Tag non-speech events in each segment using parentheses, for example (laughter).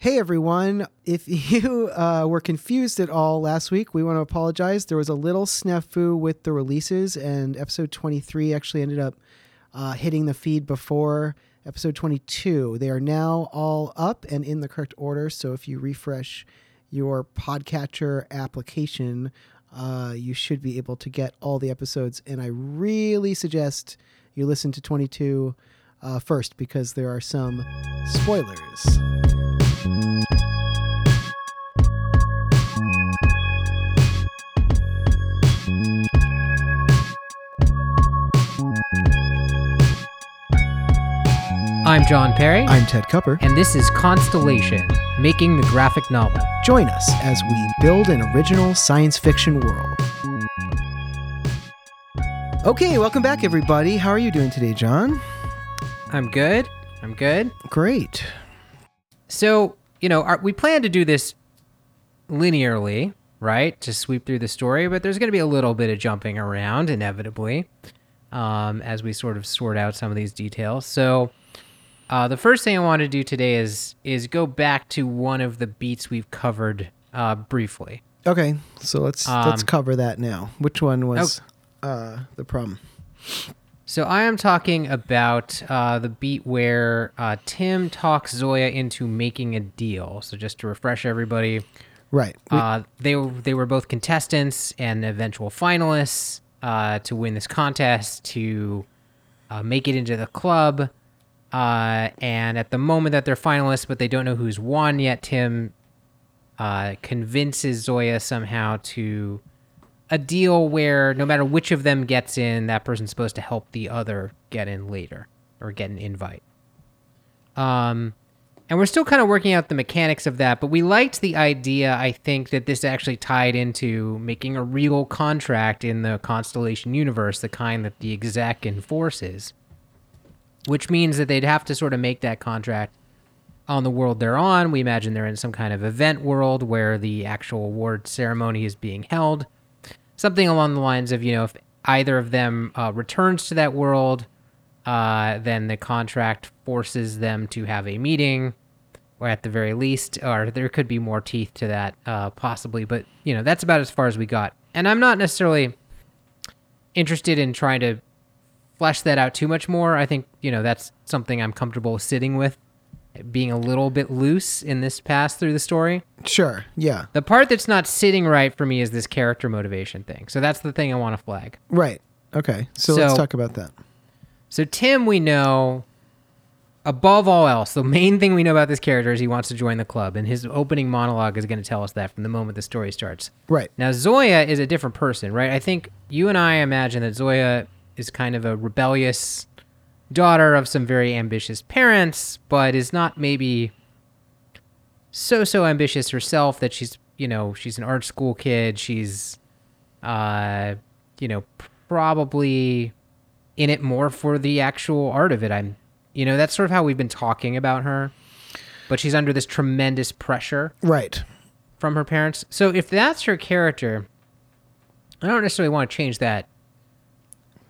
Hey everyone, if (laughs) you uh, were confused at all last week, we want to apologize. There was a little snafu with the releases, and episode 23 actually ended up uh, hitting the feed before episode 22. They are now all up and in the correct order. So if you refresh your podcatcher application, uh, you should be able to get all the episodes. And I really suggest you listen to 22 uh, first because there are some spoilers. I'm John Perry, I'm Ted Cupper. and this is Constellation, making the graphic novel. Join us as we build an original science fiction world. Okay, welcome back, everybody. How are you doing today, John? I'm good. I'm good. Great. So, you know, our, we plan to do this linearly, right? To sweep through the story, but there's going to be a little bit of jumping around inevitably um, as we sort of sort out some of these details. So, uh, the first thing I want to do today is is go back to one of the beats we've covered uh, briefly. Okay, so let's let's Um, cover that now. Which one was uh, the problem? So I am talking about uh, the beat where uh, Tim talks Zoya into making a deal. So just to refresh everybody, Right. Uh, they were- they were both contestants and eventual finalists uh, to win this contest to uh, make it into the club. Uh, and at the moment that they're finalists, but they don't know who's won yet, Tim uh, convinces Zoya somehow to a deal where no matter which of them gets in, that person's supposed to help the other get in later or get an invite. Um, and we're still kind of working out the mechanics of that, but we liked the idea, I think, that this actually tied into making a real contract in the Constellation universe, the kind that the exec enforces, which means that they'd have to sort of make that contract on the world they're on. We imagine they're in some kind of event world where the actual award ceremony is being held. Something along the lines of, you know, if either of them uh, returns to that world, uh, then the contract forces them to have a meeting, or at the very least, or there could be more teeth to that, uh, possibly. But you know, that's about as far as we got. And I'm not necessarily interested in trying to flesh that out too much more. I think you know that's something I'm comfortable sitting with, being a little bit loose in this pass through the story. sure. Yeah. The part that's not sitting right for me is this character motivation thing. So that's the thing I want to flag. Right. Okay. So, let's talk about that. So Tim, we know above all else, the main thing we know about this character is he wants to join the club, and his opening monologue is going to tell us that from the moment the story starts. Right. Now Zoya is a different person, right? I think you and I imagine that Zoya is kind of a rebellious daughter of some very ambitious parents, but is not maybe so so ambitious herself that she's you know she's an art school kid. She's uh you know probably in it more for the actual art of it. I'm you know that's sort of how we've been talking about her, but she's under this tremendous pressure Right. from her parents. So if that's her character, I don't necessarily want to change that.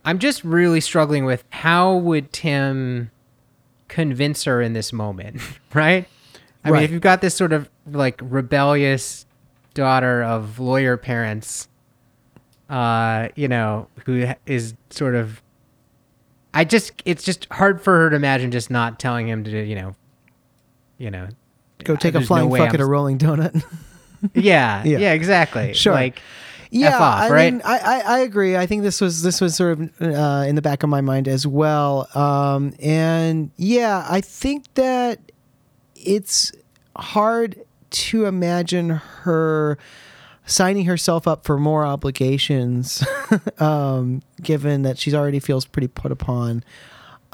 I'm just really struggling with how would Tim convince her in this moment, (laughs) right? I mean, Right. if you've got this sort of like rebellious daughter of lawyer parents, uh, you know, who is sort of I just it's just hard for her to imagine just not telling him to, you know, you know, Go take a there's no flying fuck at a rolling donut. (laughs) yeah, (laughs) Yeah. yeah, exactly. Sure. Like, yeah, F off, I right? mean, I, I, I agree. I think this was this was sort of uh, in the back of my mind as well. Um, and yeah, I think that it's hard to imagine her signing herself up for more obligations, (laughs) um, given that she already feels pretty put upon.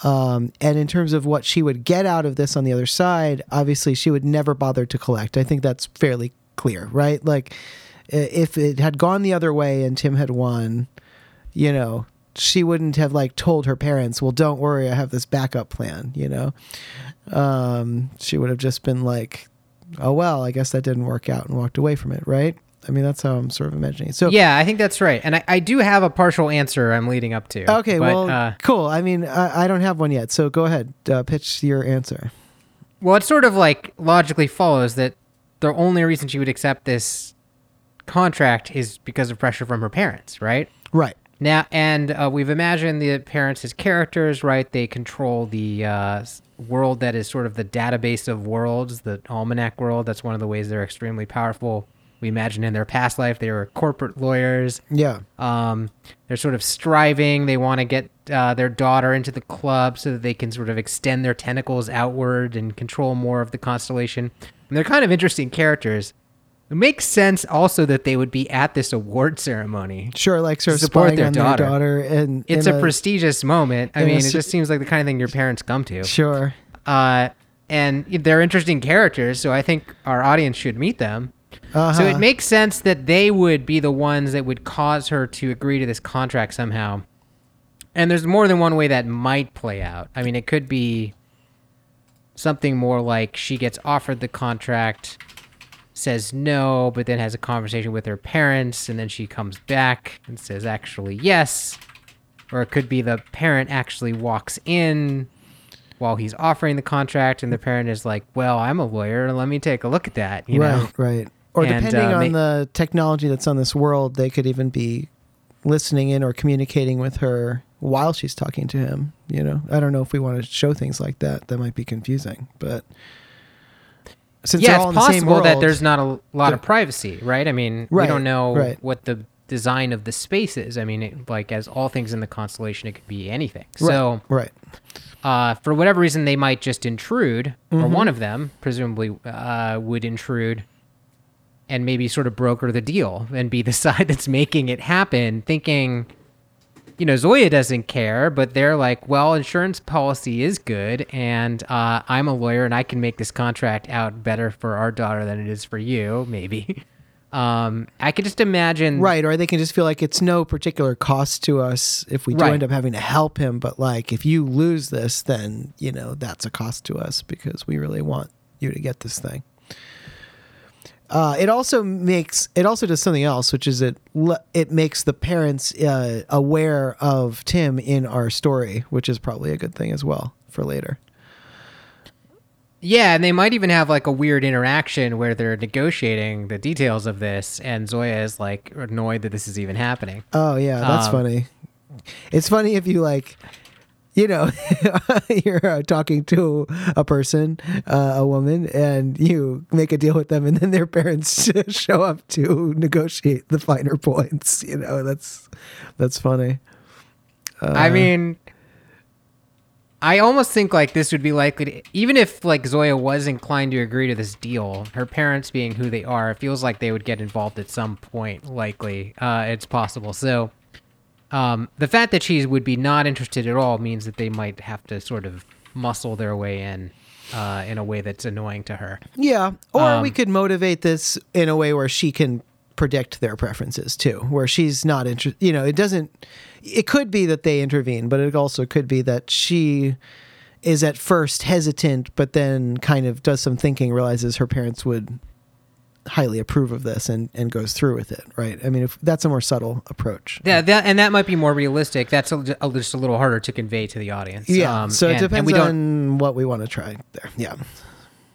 Um, and in terms of what she would get out of this on the other side, obviously she would never bother to collect. I think that's fairly clear, right? Like, if it had gone the other way and Tim had won, you know, she wouldn't have like told her parents, "Well, don't worry, I have this backup plan." You know, um, she would have just been like, "Oh well, I guess that didn't work out," and walked away from it, right? I mean, that's how I'm sort of imagining. it. So yeah, I think that's right. And I, I do have a partial answer I'm leading up to. Okay, but, well, uh, cool. I mean, I, I don't have one yet, so go ahead, uh, pitch your answer. Well, it sort of like logically follows that the only reason she would accept this contract is because of pressure from her parents, right? Right. Now, and uh, we've imagined the parents as characters, right? They control the uh, world that is sort of the database of worlds, the almanac world. That's one of the ways they're extremely powerful. We imagine in their past life they were corporate lawyers. Yeah. Um, they're sort of striving. They want to get uh, their daughter into the club so that they can sort of extend their tentacles outward and control more of the constellation. And they're kind of interesting characters. It makes sense also that they would be at this award ceremony. Sure. Like sort of Support their daughter. their daughter, and It's in a, prestigious moment. I in a mean, it just seems like the kind of thing your parents come to. Sure. Uh, and they're interesting characters, so I think our audience should meet them. Uh-huh. So it makes sense that they would be the ones that would cause her to agree to this contract somehow. And there's more than one way that might play out. I mean, it could be something more like she gets offered the contract, says no, but then has a conversation with her parents, and then she comes back and says actually yes. Or it could be the parent actually walks in while he's offering the contract, and the parent is like, "Well, I'm a lawyer. Let me take a look at that." You right. know, Right. Or And, depending uh, on ma- the technology that's on this world, they could even be listening in or communicating with her while she's talking to him. You know, I don't know if we want to show things like that. That might be confusing, but since yeah, all it's in the same possible that there's not a lot of privacy, right? I mean, we don't know right. what the design of the space is. I mean, it, like as all things in the constellation, it could be anything. Right, So, right. uh, for whatever reason, they might just intrude, or Mm-hmm. one of them, presumably, uh, would intrude and maybe sort of broker the deal and be the (laughs) side that's making it happen, thinking, you know, Zoya doesn't care, but they're like, well, insurance policy is good, and uh, I'm a lawyer, and I can make this contract out better for our daughter than it is for you, maybe. (laughs) Um, I could just imagine, Right, or they can just feel like it's no particular cost to us if we do Right. end up having to help him. But like, if you lose this, then you know that's a cost to us because we really want you to get this thing. Uh, it also makes it also does something else, which is it it makes the parents uh, aware of Tim in our story, which is probably a good thing as well for later. Yeah, and they might even have like a weird interaction where they're negotiating the details of this, and Zoya is like annoyed that this is even happening. Oh yeah, that's Um, funny. It's funny if you like, you know, (laughs) you're uh, talking to a person, uh, a woman, and you make a deal with them, and then their parents (laughs) show up to negotiate the finer points. You know, that's that's funny. I mean, I almost think like this would be likely to, even if like Zoya was inclined to agree to this deal, her parents being who they are, it feels like they would get involved at some point. Likely, uh, it's possible. So, um, the fact that she would be not interested at all means that they might have to sort of muscle their way in, uh, in a way that's annoying to her. Yeah, or Um, we could motivate this in a way where she can predict their preferences too, where she's not interested. You know, it doesn't. It could be that they intervene, but it also could be that she is at first hesitant, but then kind of does some thinking, realizes her parents would highly approve of this, and and goes through with it. Right? I mean, if that's a more subtle approach. Yeah, that and that might be more realistic. That's a, a- just a little harder to convey to the audience. Yeah. Um, so it and- and depends don't- on what we want to try there. Yeah.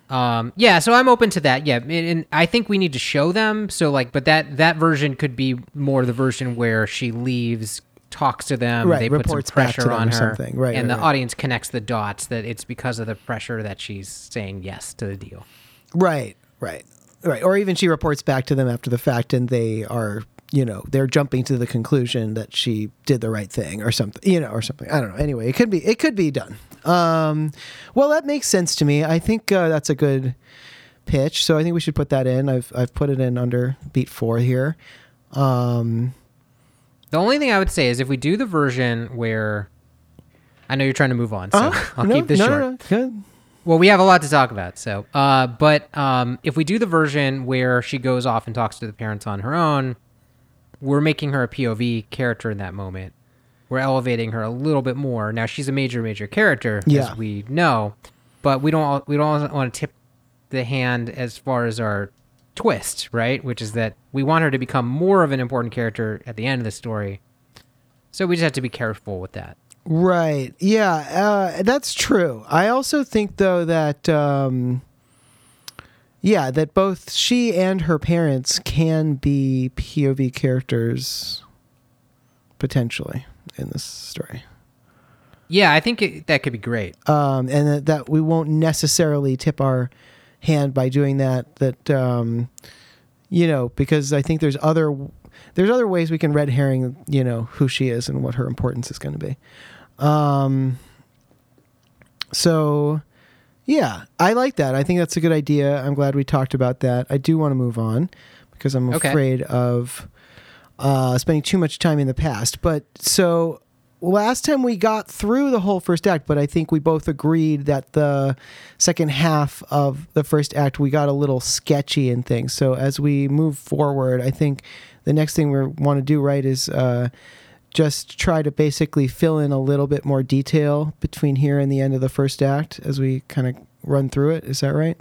Um, yeah, so I'm open to that. Yeah, and, and I think we need to show them. So like, but that that version could be more the version where she leaves, talks to them, Right, they put some reports back to pressure on her, something. Right, and right, the right. audience connects the dots that it's because of the pressure that she's saying yes to the deal. Right, right, right. Or even she reports back to them after the fact, and they are, you know, they're jumping to the conclusion that she did the right thing, or something, you know, or something. I don't know. Anyway, it could be, it could be done. Um, well, that makes sense to me. I think uh, that's a good pitch. So I think we should put that in. I've I've put it in under beat four here. Um, The only thing I would say is if we do the version where I know you're trying to move on, so uh-huh. I'll No, keep this no, short. no. Well, we have a lot to talk about. So, uh, but um, if we do the version where she goes off and talks to the parents on her own, we're making her a POV character in that moment. We're elevating her a little bit more. Now she's a major, major character, Yeah. as we know, but we don't we don't want to tip the hand as far as our twist, right? Which is that we want her to become more of an important character at the end of the story. So we just have to be careful with that. Right. Yeah, uh, that's true. I also think though that um, yeah, that both she and her parents can be POV characters potentially in this story. Yeah, I think it, that could be great. Um, and that, that we won't necessarily tip our hand by doing that that um, you know, because I think there's other there's other ways we can red herring, you know, who she is and what her importance is going to be. Um, so, yeah, I like that. I think that's a good idea. I'm glad we talked about that. I do want to move on because I'm Okay. afraid of uh, spending too much time in the past. But so last time we got through the whole first act, but I think we both agreed that the second half of the first act we got a little sketchy and things. So as we move forward, I think the next thing we want to do right is uh, just try to basically fill in a little bit more detail between here and the end of the first act as we kind of run through it. Is that right?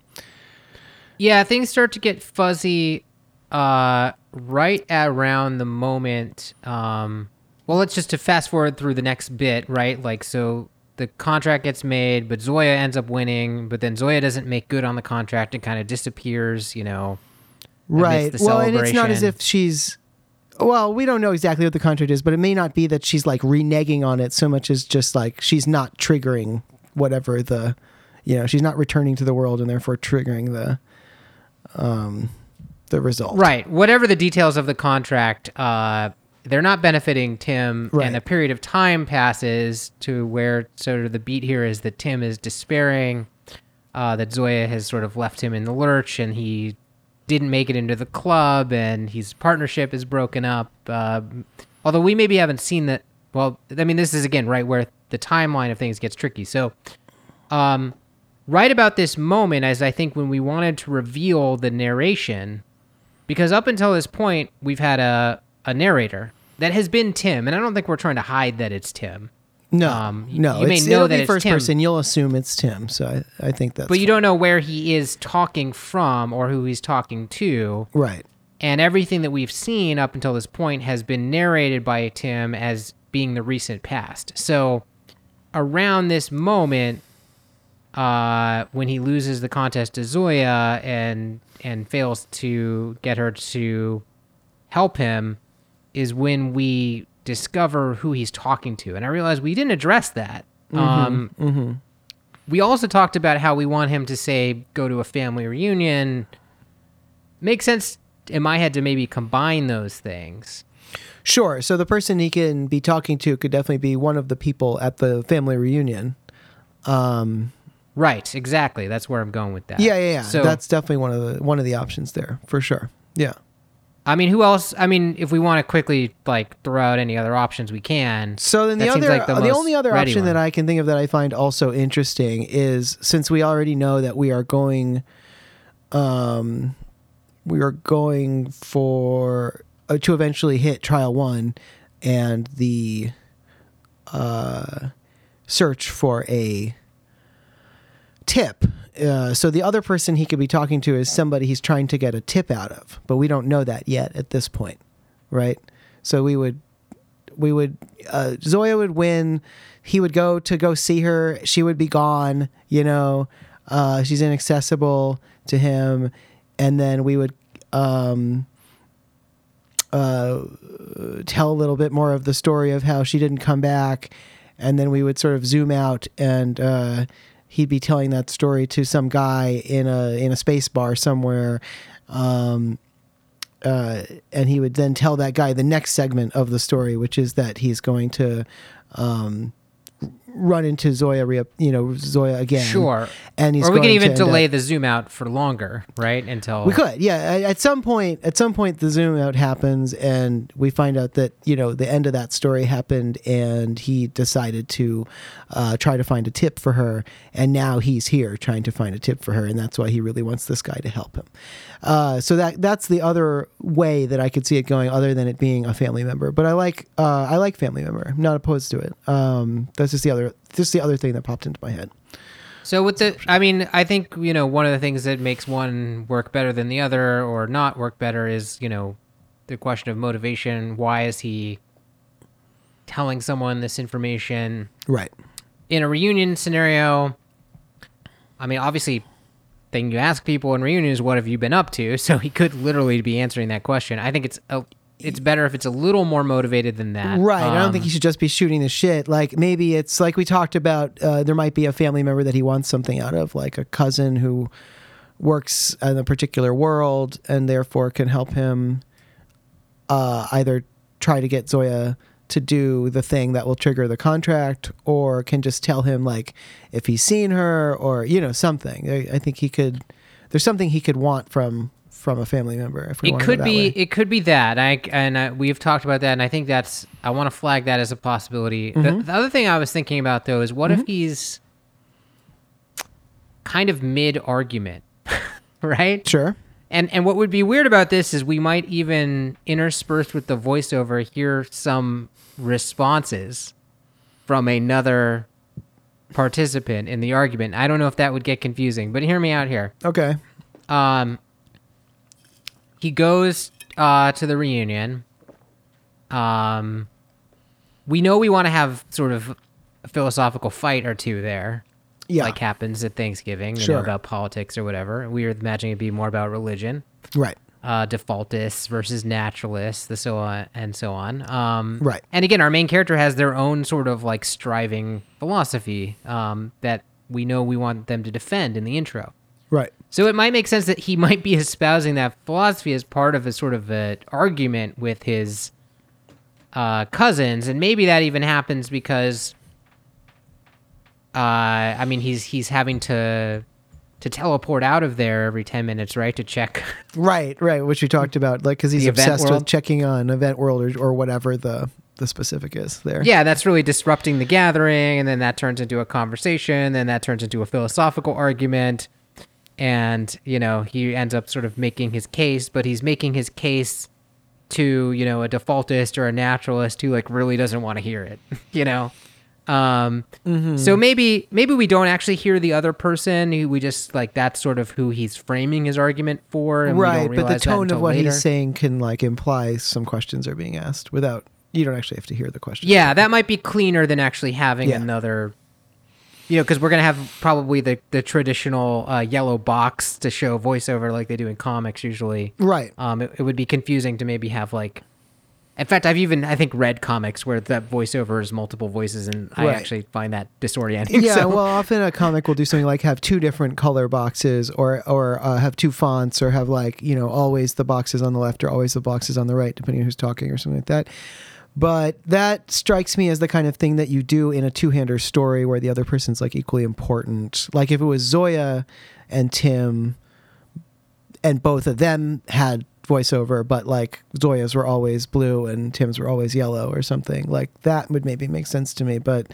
Yeah, things start to get fuzzy uh, right around the moment. Um, well, let's just to fast forward through the next bit, right? Like, so the contract gets made, but Zoya ends up winning, but then Zoya doesn't make good on the contract and kind of disappears, you know. Right. the Well, and it's not as if she's. Well, we don't know exactly what the contract is, but it may not be that she's like reneging on it so much as just like she's not triggering whatever the, you know, she's not returning to the world and therefore triggering the, um, the result. Right. Whatever the details of the contract, uh, they're not benefiting Tim, Right. and a period of time passes to where sort of the beat here is that Tim is despairing, uh, that Zoya has sort of left him in the lurch, and he didn't make it into the club, and his partnership is broken up. Uh, although we maybe haven't seen that. Well, I mean, this is again right where the timeline of things gets tricky. So, um, right about this moment, as I think when we wanted to reveal the narration, because up until this point we've had a, a narrator that has been Tim, and I don't think we're trying to hide that it's Tim. No, Um, no, you may it's, know that first Tim. person. You'll assume it's Tim. So I, I think that's. But you don't know where he is talking from or who he's talking to. right. And everything that we've seen up until this point has been narrated by Tim as being the recent past. So around this moment, uh, when he loses the contest to Zoya and and fails to get her to help him, is when we discover who he's talking to. And I realized we didn't address that. Um, We also talked about how we want him to say, go to a family reunion. Makes sense in my head to maybe combine those things. Sure. So the person he can be talking to could definitely be one of the people at the family reunion. Um, Right, exactly. That's where I'm going with that. yeah, yeah, yeah. So that's definitely one of the one of the options there for sure. Yeah. I mean, who else? I mean, if we want to quickly like throw out any other options, we can. So then the other, like the the, only other option that. I can think of that I find also interesting is since we already know that we are going, um, we are going for uh, to eventually hit trial one, and the uh, search for a tip. Uh, so the other person he could be talking to is somebody he's trying to get a tip out of, but we don't know that yet at this point, right? So we would we would uh, Zoya would win. He would go to go see her. She would be gone. You know, uh, she's inaccessible to him, and then we would um, uh, tell a little bit more of the story of how she didn't come back, and then we would sort of zoom out and. He'd be telling that story to some guy in a in a space bar somewhere, um, uh, and he would then tell that guy the next segment of the story, which is that he's going to um, run into Zoya, re- you know, Zoya again. Sure. and he's or we can even delay up- the zoom out for longer, right? Until we could, yeah. At- At some point, at some point, the zoom out happens, and we find out that you know the end of that story happened, and he decided to uh, try to find a tip for her, and now he's here trying to find a tip for her, and that's why he really wants this guy to help him. Uh, so that that's the other way that I could see it going, other than it being a family member. But I like uh, I like family member. I'm not opposed to it. Um, that's just the other just the other thing that popped into my head. So with the, I mean, I think you know one of the things that makes one work better than the other or not work better is you know the question of motivation. Why is he telling someone this information Right. in a reunion scenario. I mean, obviously, thing you ask people in reunion is what have you been up to? (laughs) So he could literally be answering that question. I think it's a, it's better if it's a little more motivated than that. Right. I don't think Um, he should just be shooting the shit. Like maybe it's like we talked about. Uh, there might be a family member that he wants something out of, like a cousin who works in a particular world and therefore can help him uh, either try to get Zoya to do the thing that will trigger the contract, or can just tell him like if he's seen her, or you know something. I, I think he could. There's something he could want from from a family member. If we It could be. way. It could be that. I and I, we've talked about that, and I think that's. I want to flag that as a possibility. Mm-hmm. The, the other thing I was thinking about though is what if he's kind of mid argument, (laughs) right? Sure. And and what would be weird about this is we might even interspersed with the voiceover hear some responses from another participant in the argument. I don't know if that would get confusing, but hear me out here. Okay. Um, he goes uh, to the reunion. Um, we know we want to have sort of a philosophical fight or two there, Yeah. like happens at Thanksgiving, you Sure. know, about politics or whatever. We were imagining it'd be more about religion, right. uh, defaultists versus naturalists, the so on and so on. Um, Right. And again, our main character has their own sort of like striving philosophy um, that we know we want them to defend in the intro. So it might make sense that he (laughs) might be espousing that philosophy as part of a sort of an argument with his uh, cousins, and maybe that even happens because, uh, I mean, he's he's having to to teleport out of there every ten minutes, right, to check. (laughs) Right, right, which we talked about, like because he's obsessed world? with checking on Event World or, or whatever the the specific is there. yeah, that's really disrupting the gathering, and then that turns into a conversation, then that turns into a philosophical argument, and you know he ends up sort of making his case, but he's making his case to you know a defaultist or a naturalist who like really doesn't want to hear it, (laughs) you know. Um, so maybe maybe we don't actually hear the other person. We just like that's sort of who he's framing his argument for, and right, but the tone of what later. he's saying can like imply some questions are being asked without you don't actually have to hear the question. Yeah, that might be cleaner than actually having Yeah. another. You know, because we're gonna have probably the the traditional uh, yellow box to show voiceover like they do in comics usually. Right. Um, it, it would be confusing to maybe have like. In fact, I've even I think read comics where that voiceover is multiple voices, and I actually find that disorienting. Yeah, so- well, often a comic will do something like have two different color boxes, or or uh, have two fonts, or have like you know always the boxes on the left or always the boxes on the right, depending on who's talking or something like that. But that strikes me as the kind of thing that you do in a two-hander story where the other person's like equally important. Like if it was Zoya and Tim, and both of them had voiceover, but like Zoya's were always blue and Tim's were always yellow or something. Like that would maybe make sense to me, but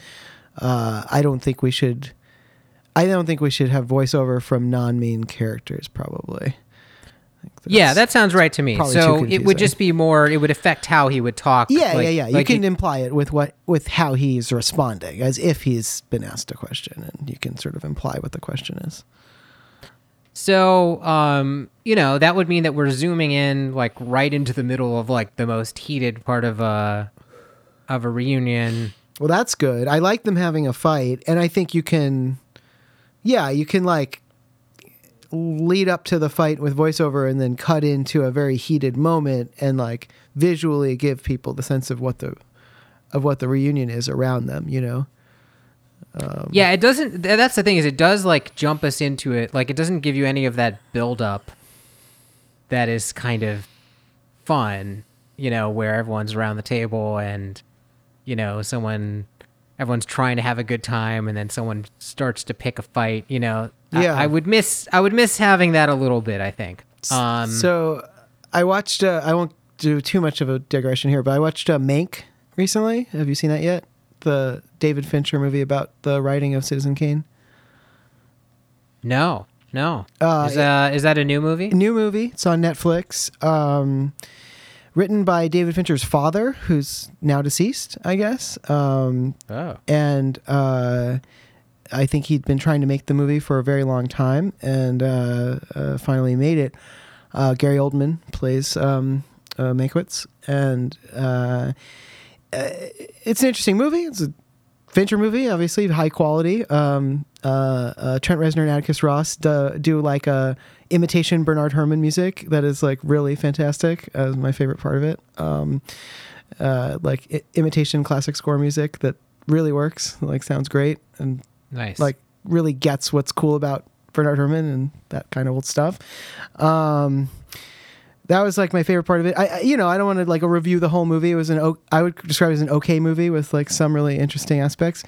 uh, I don't think we should. I don't think we should have voiceover from non-main characters. Probably. Think yeah, that sounds right to me. So it would just be more. It would affect how he would talk. Yeah, like- yeah, yeah. You like can it- imply it with what with how he's responding, as if he's been asked a question, and you can sort of imply what the question is. So, um, you know, that would mean that we're zooming in like right into the middle of like the most heated part of a of a reunion. Well, that's good. I like them having a fight, and I think you can, yeah, you can like lead up to the fight with voiceover and then cut into a very heated moment and like visually give people the sense of what the of what the reunion is around them, you know. Um, Yeah, it doesn't. That's the thing is, it does like jump us into it. Like, it doesn't give you any of that build up. That is kind of fun, you know, where everyone's around the table and, you know, someone, everyone's trying to have a good time, and then someone starts to pick a fight. You know, Yeah. I, would miss. I would miss having that a little bit. I think. Um, so I watched uh, I won't do too much of a digression here, but I watched uh, Mank recently. Have you seen that yet? The David Fincher movie about the writing of Citizen Kane. no, no. Uh, is, uh, is that a new movie? new movie. It's on Netflix. Um, written by David Fincher's father, who's now deceased, I guess. Um, Oh. and uh, I think he'd been trying to make the movie for a very long time, and uh, uh, finally made it. Uh, Gary Oldman plays um, uh, Mankiewicz, and uh, it's an interesting movie. It's a Fincher movie, obviously high quality. Um, uh, uh, Trent Reznor and Atticus Ross do, do like a imitation Bernard Herrmann music that is like really fantastic. Uh, my favorite part of it. Um, uh, like I- imitation classic score music that really works. Like sounds great and Nice. like really gets what's cool about Bernard Herrmann and that kind of old stuff. Um, that was like my favorite part of it. I, I you know, I don't want to like review the whole movie. It was an o- I would describe it as an okay movie with like some really interesting aspects,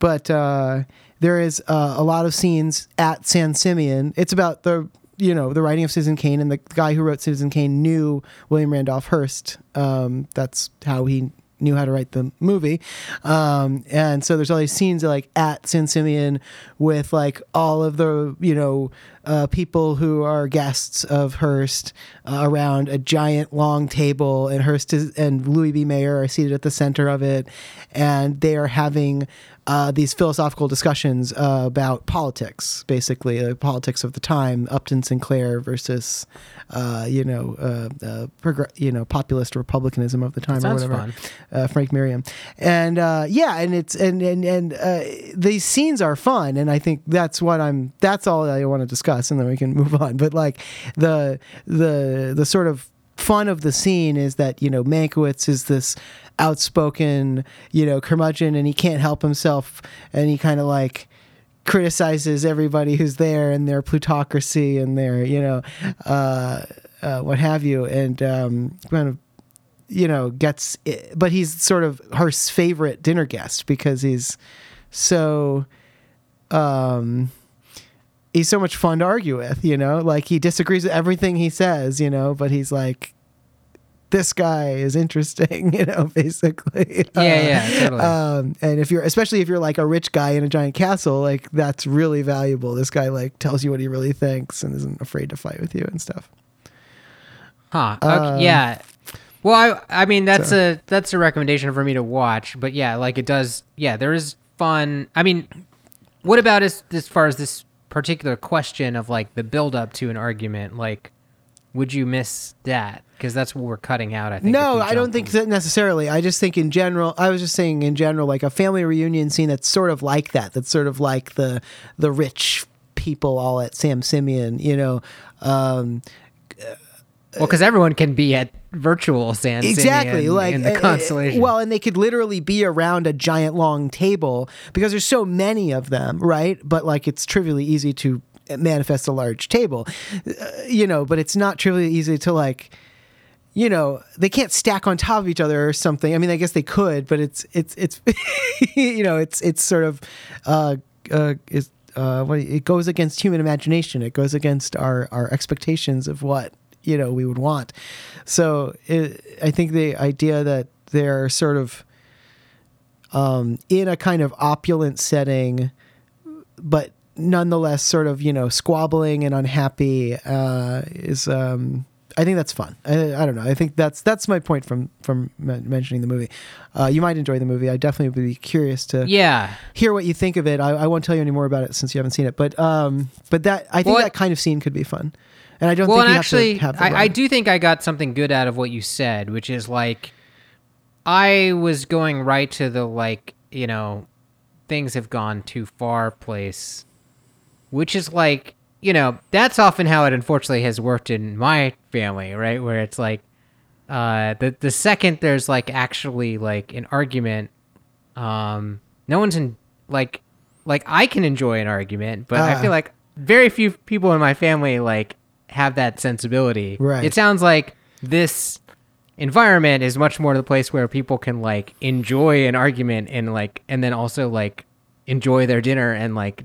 but uh, there is uh, a lot of scenes at San Simeon. It's about the you know the writing of Citizen Kane, and the guy who wrote Citizen Kane knew William Randolph Hearst. Um, that's how he knew how to write the movie. Um, and so there's all these scenes like at San Simeon with like all of the, you know, uh, people who are guests of Hearst uh, around a giant long table and Hearst is, and Louis B. Mayer are seated at the center of it. And they are having uh, these philosophical discussions uh, about politics, basically, the politics of the time, Upton Sinclair versus, uh, you know, uh, uh, progr- you know, populist republicanism of the time or whatever fun. uh, Frank Merriam, and uh, yeah, and it's and and and uh, these scenes are fun, and I think that's what I'm. That's all I want to discuss, and then we can move on. But like the the the sort of fun of the scene is that you know Mankiewicz is this outspoken you know curmudgeon, and he can't help himself, and he kind of like criticizes everybody who's there and their plutocracy and their you know uh, uh, what have you, and um, kind of you know gets but he's sort of her favorite dinner guest because he's so um he's so much fun to argue with you know like he disagrees with everything he says you know but he's like this guy is interesting (laughs) you know basically Yeah, yeah, totally. um and if you're especially if you're like a rich guy in a giant castle like that's really valuable this guy like tells you what he really thinks and isn't afraid to fight with you and stuff Huh. Okay, Uh, yeah. Well, I I mean that's a that's a recommendation for me to watch, but yeah, like it does. Yeah, there is fun. I mean, what about as as far as this particular question of like the build up to an argument? Like, would you miss that? Because that's what we're cutting out. I think. No, I don't think that necessarily. I just think in general. I was just saying in general, like a family reunion scene that's sort of like that. That's sort of like the the rich people all at San Simeon. You know, um, Well, because everyone can be at virtual San exactly Simeon like in the uh, uh, constellation. well, and they could literally be around a giant long table because there's so many of them, right? But like it's trivially easy to manifest a large table, uh, you know. But it's not trivially easy to like you know they can't stack on top of each other or something i mean i guess they could but it's it's it's (laughs) you know it's it's sort of uh uh is uh it goes against human imagination it goes against our our expectations of what you know we would want so it, i think the idea that they're sort of um in a kind of opulent setting but nonetheless sort of you know squabbling and unhappy uh, is um, I think that's fun. I, I don't know. I think that's that's my point from from mentioning the movie. Uh, you might enjoy the movie. I definitely would be curious to yeah. hear what you think of it. I, I won't tell you any more about it since you haven't seen it. But um, but that I think Well, that kind of scene could be fun. And I don't well, think actually, have to have I, I do think I got something good out of what you said, which is like, I was going right to the like, you know, things have gone too far place, which is like, you know, that's often how it unfortunately has worked in my family, right? Where it's like, uh, the the second there's like actually like an argument, um, no one's in like, like I can enjoy an argument, but I Ah. feel like very few people in my family like have that sensibility. Right. It sounds like this environment is much more the place where people can like enjoy an argument and like and then also like enjoy their dinner and like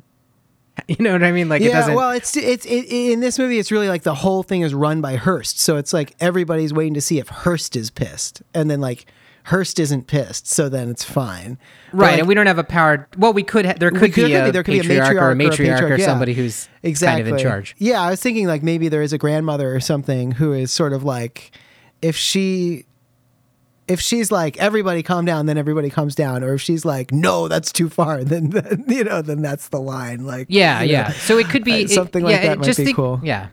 (laughs) you know what I mean? Like it yeah, doesn't well, it's it's it, in this movie. It's really like the whole thing is run by Hearst, so it's like everybody's waiting to see if Hearst is pissed, and then like Hearst isn't pissed, so then it's fine. Right, like, and we don't have a power. Well, we could. Ha- there could, could- be, a there could be a patriarch or a matriarch or a matriarch or, patriarch, yeah. somebody who's exactly kind of in charge. Yeah, I was thinking like maybe there is a grandmother or something who is sort of like if she if she's like everybody calm down then everybody comes down or if she's like no that's too far (laughs) then, then you know then that's the line like Yeah, you know. yeah. So it could be Uh, (laughs) it- something like yeah, that might just be cool. Yeah.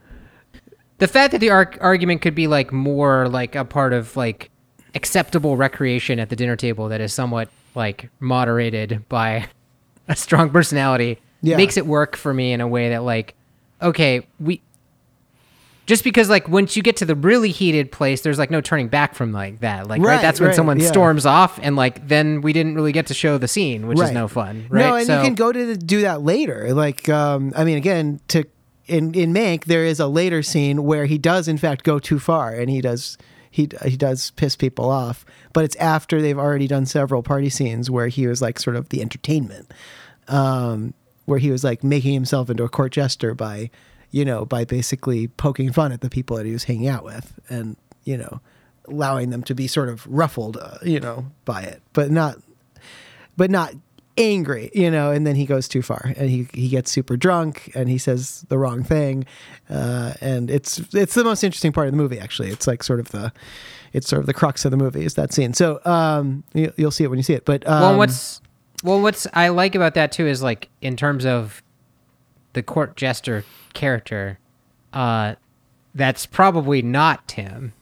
The fact that the arg- argument could be like more like a part of like acceptable recreation at the dinner table that is somewhat like moderated by a strong personality Yeah. makes it work for me in a way that like okay we just because like once you get to the really heated place there's like no turning back from like that like right, Right, that's when right, someone yeah. storms off and like then we didn't really get to show the scene which is no fun right No, and so you can go to the, do that later. Like, um, I mean, again, to in in Mank, there is a later scene where he does in fact go too far, and he does he he does piss people off. But it's after they've already done several party scenes where he was like sort of the entertainment, um, where he was like making himself into a court jester by, you know, by basically poking fun at the people that he was hanging out with, and you know, allowing them to be sort of ruffled, uh, you know, by it, but not but not angry, you know, and then he goes too far and he, he gets super drunk and he says the wrong thing. Uh, and it's it's the most interesting part of the movie actually. It's like sort of the it's sort of the crux of the movie is that scene. So um you, you'll see it when you see it. But um, well what's well what's i like about that too is like in terms of the court jester character uh that's probably not tim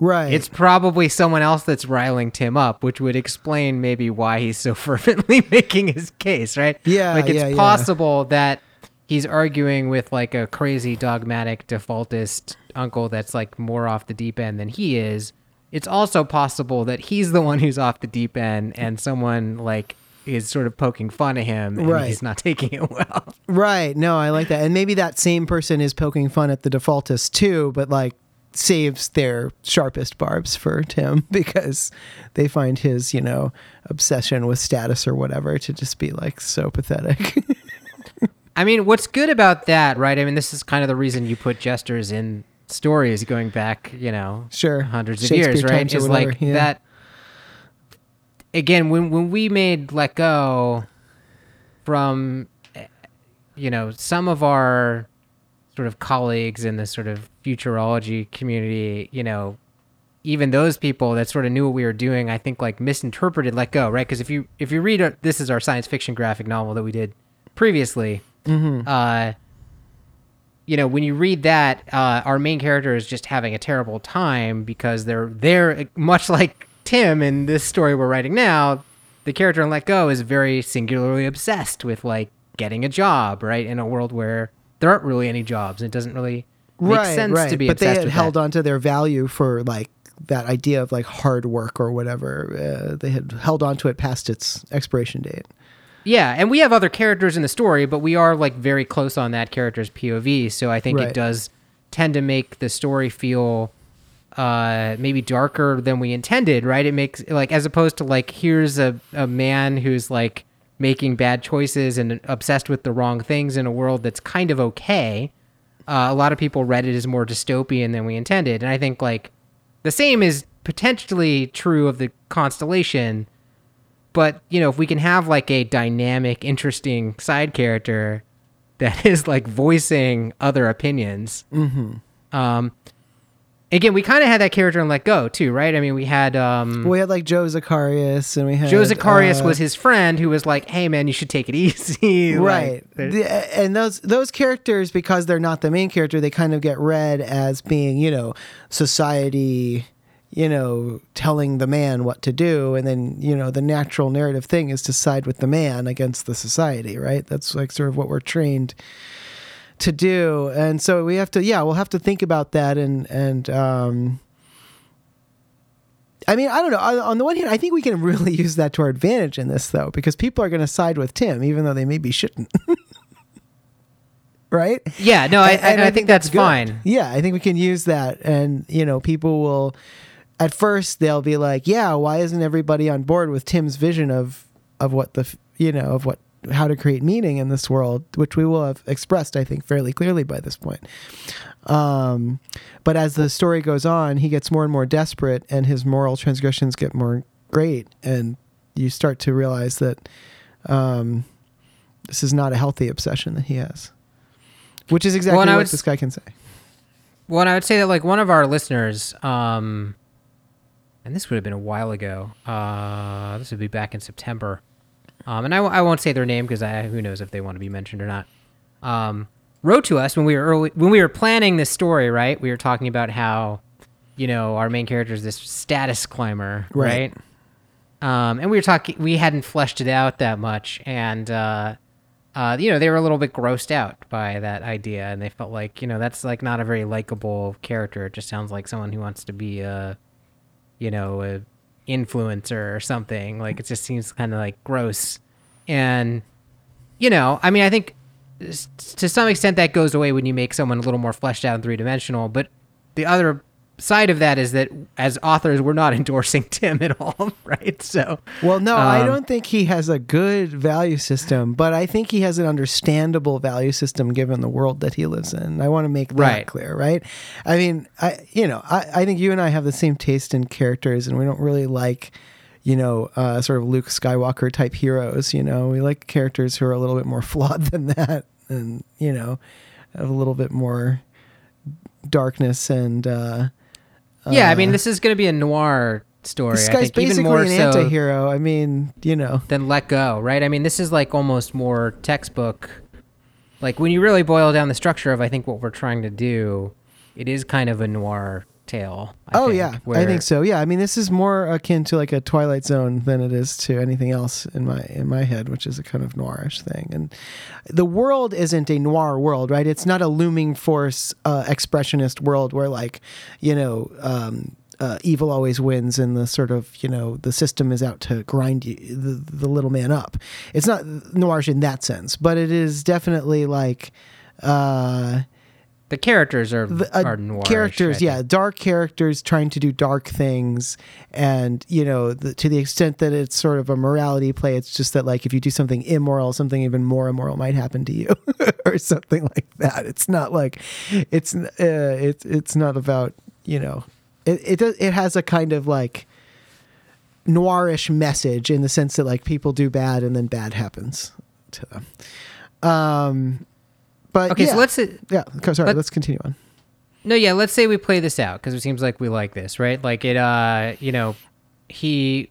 right. it's probably someone else that's riling tim up which would explain maybe why he's so (laughs) fervently making his case right Yeah, like it's yeah, yeah. possible that he's arguing with like a crazy dogmatic defaultist uncle that's like more off the deep end than he is it's also possible that he's the one who's off the deep end and someone like is sort of poking fun at him and Right. he's not (laughs) taking it well Right. No, I like that. And maybe that same person is poking fun at the defaultist too, but like saves their sharpest barbs for Tim (laughs) because they find his, you know, obsession with status or whatever to just be like so pathetic. I mean, what's good about that, right? I mean, this is kind of the reason you put jesters in stories going back, you know, Sure. hundreds of years, right? Is whatever, like yeah. that. Again, when when we made Let Go, from, eh, you know, some of our sort of colleagues in the sort of futurology community, you know, even those people that sort of knew what we were doing, I think like misinterpreted Let Go, right? Because if you if you read, a, this is our science fiction graphic novel that we did previously. Uh, you know, when you read that, uh, our main character is just having a terrible time because they're they're much like Tim in this story we're writing now. The character in Let Go is very singularly obsessed with like getting a job, right? In a world where there aren't really any jobs, it doesn't really make sense to be but they had held that. on to their value for like that idea of like hard work or whatever. Uh, they had held on to it past its expiration date. Yeah, and we have other characters in the story, but we are like very close on that character's POV, so I think Right. it does tend to make the story feel uh maybe darker than we intended, right? It makes like as opposed to like here's a, a man who's like making bad choices and obsessed with the wrong things in a world that's kind of okay. Uh, a lot of people read it as more dystopian than we intended, and I think like the same is potentially true of the constellation but you know if we can have like a dynamic interesting side character that (laughs) is like voicing other opinions um again we kind of had that character in let go too right? I mean we had um We had like Joe Zacharias and we had joe zacharias uh, was his friend who was like hey man you should take it (laughs) easy. Right. there- The- and those those characters because they're not the main character they kind of get read as being you know society you know telling the man what to do. And then you know the natural narrative thing is to side with the man against the society right? That's like sort of what we're trained to do and so we have to yeah we'll have to think about that and and um I mean, I don't know. On the one hand, I think we can really (laughs) use that to our advantage in this, though, because people are going to side with Tim, even though they maybe shouldn't. (laughs) right? yeah no i, And- I, and I think that's good. fine Yeah, I think we can use that, and you know, people will. At first, they'll be like, "Yeah, why isn't everybody on board with Tim's vision of of what the you know of what how to create meaning in this world?" Which we will have expressed, I think, fairly clearly by this point. Um, but as the story goes on, he gets more and more desperate, and his moral transgressions get more great, and you start to realize that um, this is not a healthy obsession that he has, which is exactly I what was- this guy can say. Well, and I would say that like one of our listeners, um, and this would have been a while ago. Uh, this would be back in September. Um, and I won't say their name because who knows if they want to be mentioned or not. Um, wrote to us when we were early when we were planning this story. Right, we were talking about how you know, our main character is this status climber, Right. right? Um, and we were talking, we hadn't fleshed it out that much, and uh, uh, you know, they were a little bit grossed out by that idea, and they felt like, you know, that's like not a very likable character. It just sounds like someone who wants to be a, you know, a influencer or something. Like it just seems kind of like gross, and you know, I mean, I think to some extent that goes away when you make someone a little more fleshed out and three dimensional. But the other side of that is that as authors, we're not (laughs) endorsing Tim at all, (laughs) right? So, Well, no, I Um, don't think he has a good value system, but I think he has an understandable value system given the world that he lives in. I want to make that Right. clear, right? I mean, I you know, I, I think you and I have the same taste in characters, and we don't really like, you know, uh, sort of Luke Skywalker type heroes. You know, we like characters who are a little bit more (laughs) flawed than that, and you know, have a little bit more darkness and. uh yeah, I mean, uh, this is going to be a noir story. this I guy's think even basically more an so anti-hero. I mean, you know. than Let Go, right? I mean, this is like almost more textbook. Like when you really boil down the structure of, I think what we're trying to do, it is kind of a noir tale. I oh think, yeah, I think so. Yeah, I mean, this is more akin to like a Twilight Zone than it is to anything else in my in my head, which is a kind of noirish thing. And the world isn't a noir world, right? It's not a looming force, uh, expressionist world where like, you know. Um, uh, evil always wins, and the sort of you know the system is out to grind you, the the little man up. It's not noirish in that sense, but it is definitely like uh, The characters are the, uh, are noir characters yeah dark characters trying to do dark things. And you know the, to the extent that it's sort of a morality play it's just that like if you do something immoral something even more immoral might happen to you (laughs) or something like that. It's not like it's uh, it's it's not about you know it it, does, it has a kind of like noirish message in the sense that like people do bad and then bad happens to them. Um but Okay, yeah. so let's yeah sorry let- let's continue on No, yeah, let's say we play this out because it seems like we like this, right? Like it uh, you know, he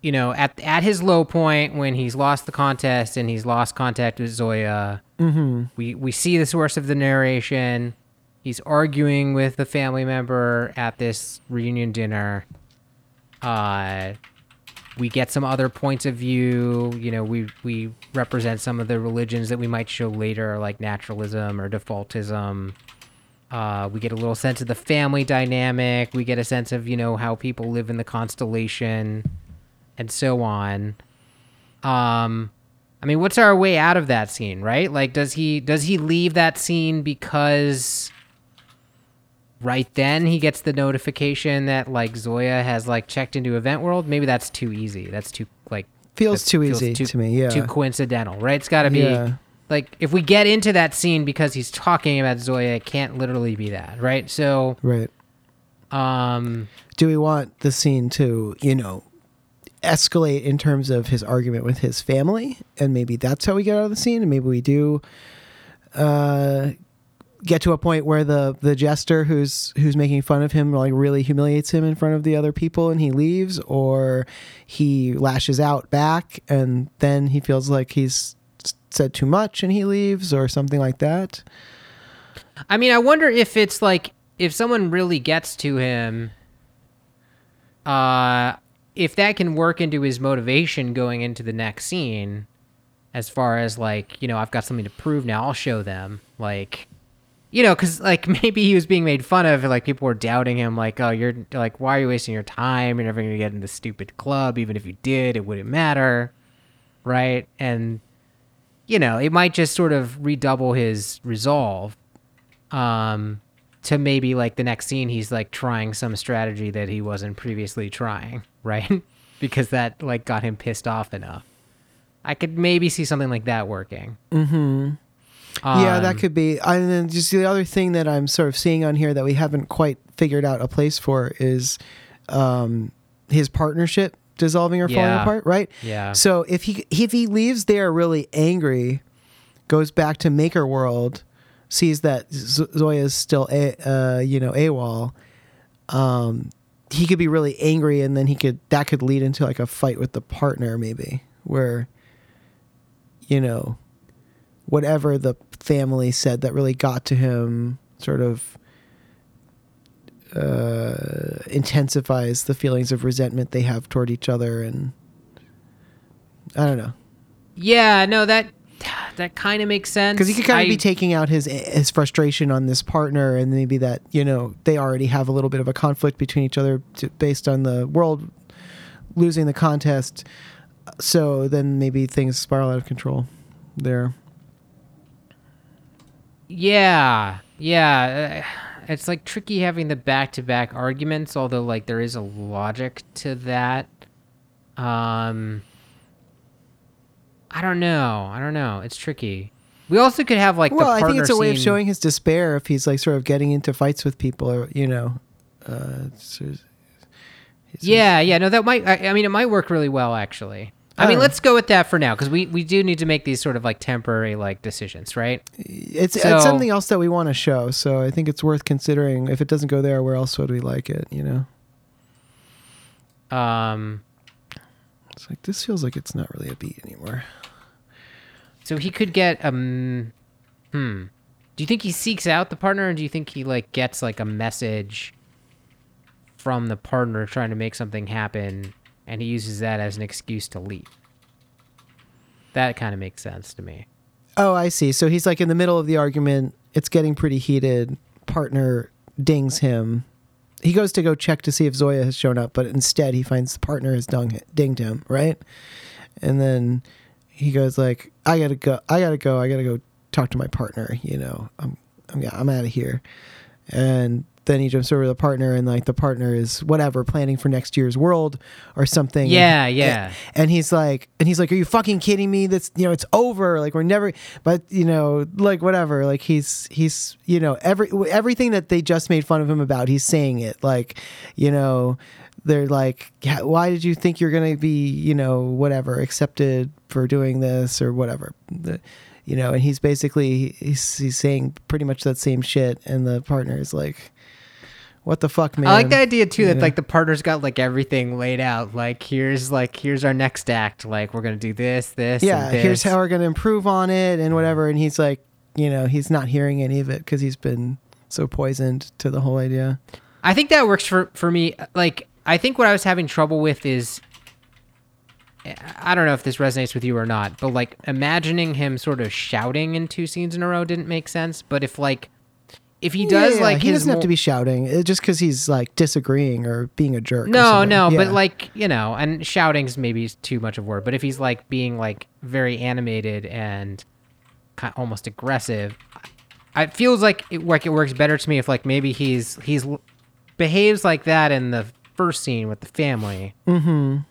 you know, at at his low point when he's lost the contest and he's lost contact with Zoya, mm-hmm. we we see the source of the narration. He's arguing with a family member at this reunion dinner. Uh we get some other points of view. You know, we we represent some of the religions that we might show later, like naturalism or defaultism. Uh, we get a little sense of the family dynamic. We get a sense of you know how people live in the constellation, and so on. Um, I mean, what's our way out of that scene, right? Like, does he does he leave that scene because right then he gets the notification that like Zoya has like checked into Event World? Maybe that's too easy. That's too like feels too feels easy too- to me yeah too coincidental, right? It's got to be Yeah. like if we get into that scene because he's talking about Zoya, it can't literally be that, right? So, right um, do we want the scene to you know escalate in terms of his argument with his family and maybe that's how we get out of the scene and maybe we do uh get to a point where the the jester who's who's making fun of him like really humiliates him in front of the other people and he leaves or he lashes out back and then he feels like he's said too much and he leaves or something like that I mean, I wonder if it's like if someone really gets to him, uh, if that can work into his motivation going into the next scene, as far as like you know, I've got something to prove now. I'll show them, like, you know, because like (laughs) maybe he was being made fun of, like people were doubting him, like, oh, you're like, why are you wasting your time? You're never gonna get in this stupid club. Even if you did, it wouldn't matter, right? And you know, it might just sort of redouble his resolve um to maybe like the next scene he's like trying some strategy that he wasn't previously trying (laughs) right because that like got him pissed off enough i could maybe see something like that working mm-hmm yeah, Um, that could be. And then just the other thing that I'm sort of seeing on here that we haven't quite figured out a place for is um, his partnership dissolving or falling Yeah. apart, right? yeah So if he if he leaves there really angry, goes back to Maker World, sees that Z- is still a uh, you know AWOL, um, he could be really angry, and then he could that could lead into like a fight with the partner, maybe where, you know, whatever the family said that really got to him, sort of. uh, intensifies the feelings of resentment they have toward each other, and I don't know Yeah, no, that that kind of makes sense. because he could kind of I- be taking out his his frustration on this partner, and maybe that you know they already have a little bit of a conflict between each other to, based on the world losing the contest. So then maybe things spiral out of control there. Yeah, yeah. uh, It's like tricky having the back-to-back arguments, although like there is a logic to that. Um, I don't know. I don't know. It's tricky. We also could have like well, the I think it's a way of showing his despair if he's like sort of getting into fights with people, or you know. Uh, so- it's- Yeah, yeah. No, that might. I, I mean, it might work really well actually. I, I mean, let's go with that for now because we we do need to make these sort of like temporary like decisions, right? It's, So- it's something else that we want to show, so I think it's worth considering. If it doesn't go there, where else would we like it? You know, Um, it's like this feels like it's not really a beat anymore. so he could get um, hmm. Do you think he seeks out the partner, or do you think he like gets like a message from the partner trying to make something happen, and he uses that as an excuse to leave? That kind of makes sense to me. Oh, I see. So he's like in the middle of the argument. It's getting pretty heated. Partner dings him. He goes to go check to see if Zoya has shown up, but instead he finds the partner has dung, dinged him, right? And then he goes like, "I gotta go. I gotta go. I gotta go talk to my partner. You know, I'm I'm I'm out of here." And then he jumps over to the partner, and like the partner is whatever planning for next year's world or something. Yeah, And- yeah. and he's like and he's like are you fucking kidding me? That's you know it's over. Like we're never but you know like whatever. Like he's he's you know every everything that they just made fun of him about he's saying it. Like you know they're like "Yeah, why did you think you're gonna be you know whatever accepted for doing this or whatever? The, you know and he's basically he's, he's saying pretty much that same shit and the partner is like what the fuck man I like the idea too that Yeah. like the partner's got like everything laid out. Like here's like here's our next act. Like we're gonna do this, this. yeah and this. here's how we're going to improve on it and whatever and he's like you know he's not hearing any of it because he's been so poisoned to the whole idea I think that works for for me. Like I think what I was having trouble with is I don't know if this resonates with you or not, but like imagining him sort of shouting in two scenes in a row didn't make sense. But if like if he does Yeah, like he doesn't have to be shouting it, just because he's like disagreeing or being a jerk or No, no, but like you know, and shouting's maybe too much of a word. But if he's like being like very animated and kind almost aggressive, it feels like it, like it works better to me if like maybe he's he's behaves like that in the first scene with the family, Mhm.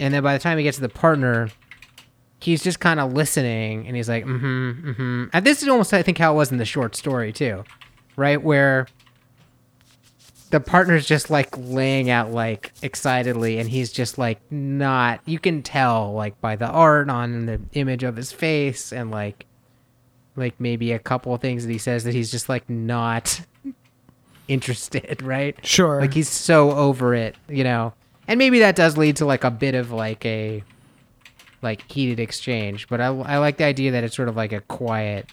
and then by the time he gets to the partner, he's just kind of listening, and he's like, mm-hmm, mm-hmm. And this is almost I think how it was in the short story too, right where the partner's just like laying out like excitedly and he's just like not you can tell like by the art on the image of his face and like like maybe a couple of things that he says that he's just like not (laughs) interested right? Sure. Like he's so over it you know? And maybe that does lead to like a bit of like a like heated exchange but i, I like the idea that it's sort of like a quiet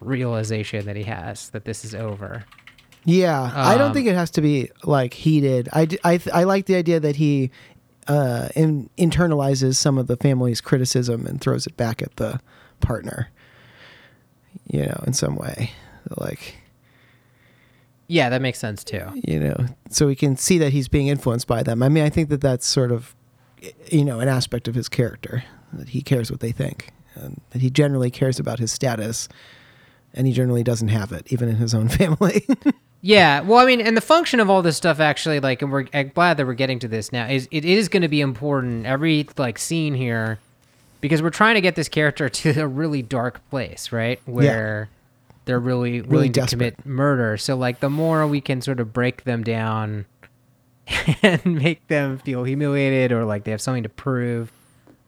realization that he has that this is over Yeah, I don't Um, think it has to be like heated. I, I, I like the idea that he uh, in, internalizes some of the family's criticism and throws it back at the partner. You know, in some way, like yeah that makes sense too you know, so we can see that he's being influenced by them. I mean, I think that that's sort of you know an aspect of his character that he cares what they think, and that he generally cares about his status, and he generally doesn't have it even in his own (laughs) family. Yeah, well, I mean, and the function of all this stuff actually, like, and we're I'm glad that we're getting to this now. Is it is going to be important every like scene here, because we're trying to get this character (laughs) to a really dark place, right? Where they're really willing to commit murder. So, like, the more we can sort of break them down (laughs) and make them feel humiliated or like they have something to prove,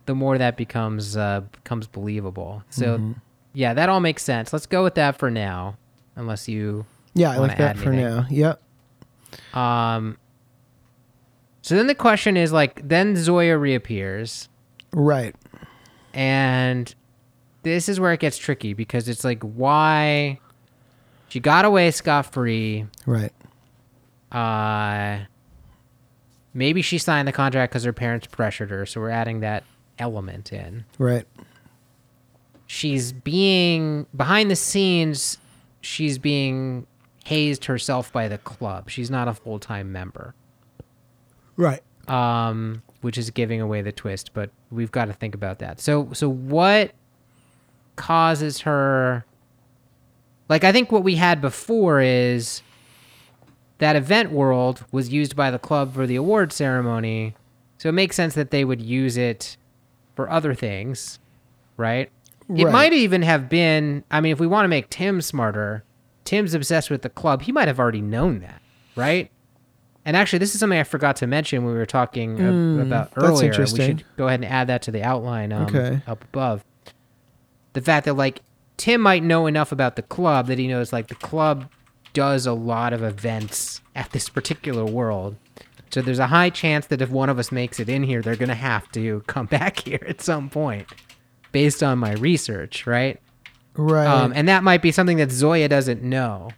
the more that becomes uh, becomes believable. So, Mm-hmm. Yeah, that all makes sense. Let's go with that for now, unless you yeah, I like that for anything? now. Yep. Um. So then the question is like, then Zoya reappears, Right. and this is where it gets tricky because it's like, why she got away scot free, Right. Uh, maybe she signed the contract because her parents pressured her, so we're adding that element in. Right. She's being behind the scenes. She's being hazed herself by the club. She's not a full time member. Right. um, which is giving away the twist. But we've got to think about that. So, so what causes her? Like, I think what we had before is that event world was used by the club for the award ceremony, so it makes sense that they would use it for other things, right? It Right. might even have been. I mean, if we want to make Tim smarter, Tim's obsessed with the club. He might have already known that, right? And actually, this is something I forgot to mention when we were talking ab- Mm, about earlier. We should go ahead and add that to the outline um, Okay. up above. The fact that like Tim might know enough about the club that he knows like the club does a lot of events at this particular world. So there's a high chance that if one of us makes it in here, they're gonna have to come (laughs) back here at some point, based on my research, right? Right. Um, and that might be something that Zoya doesn't know,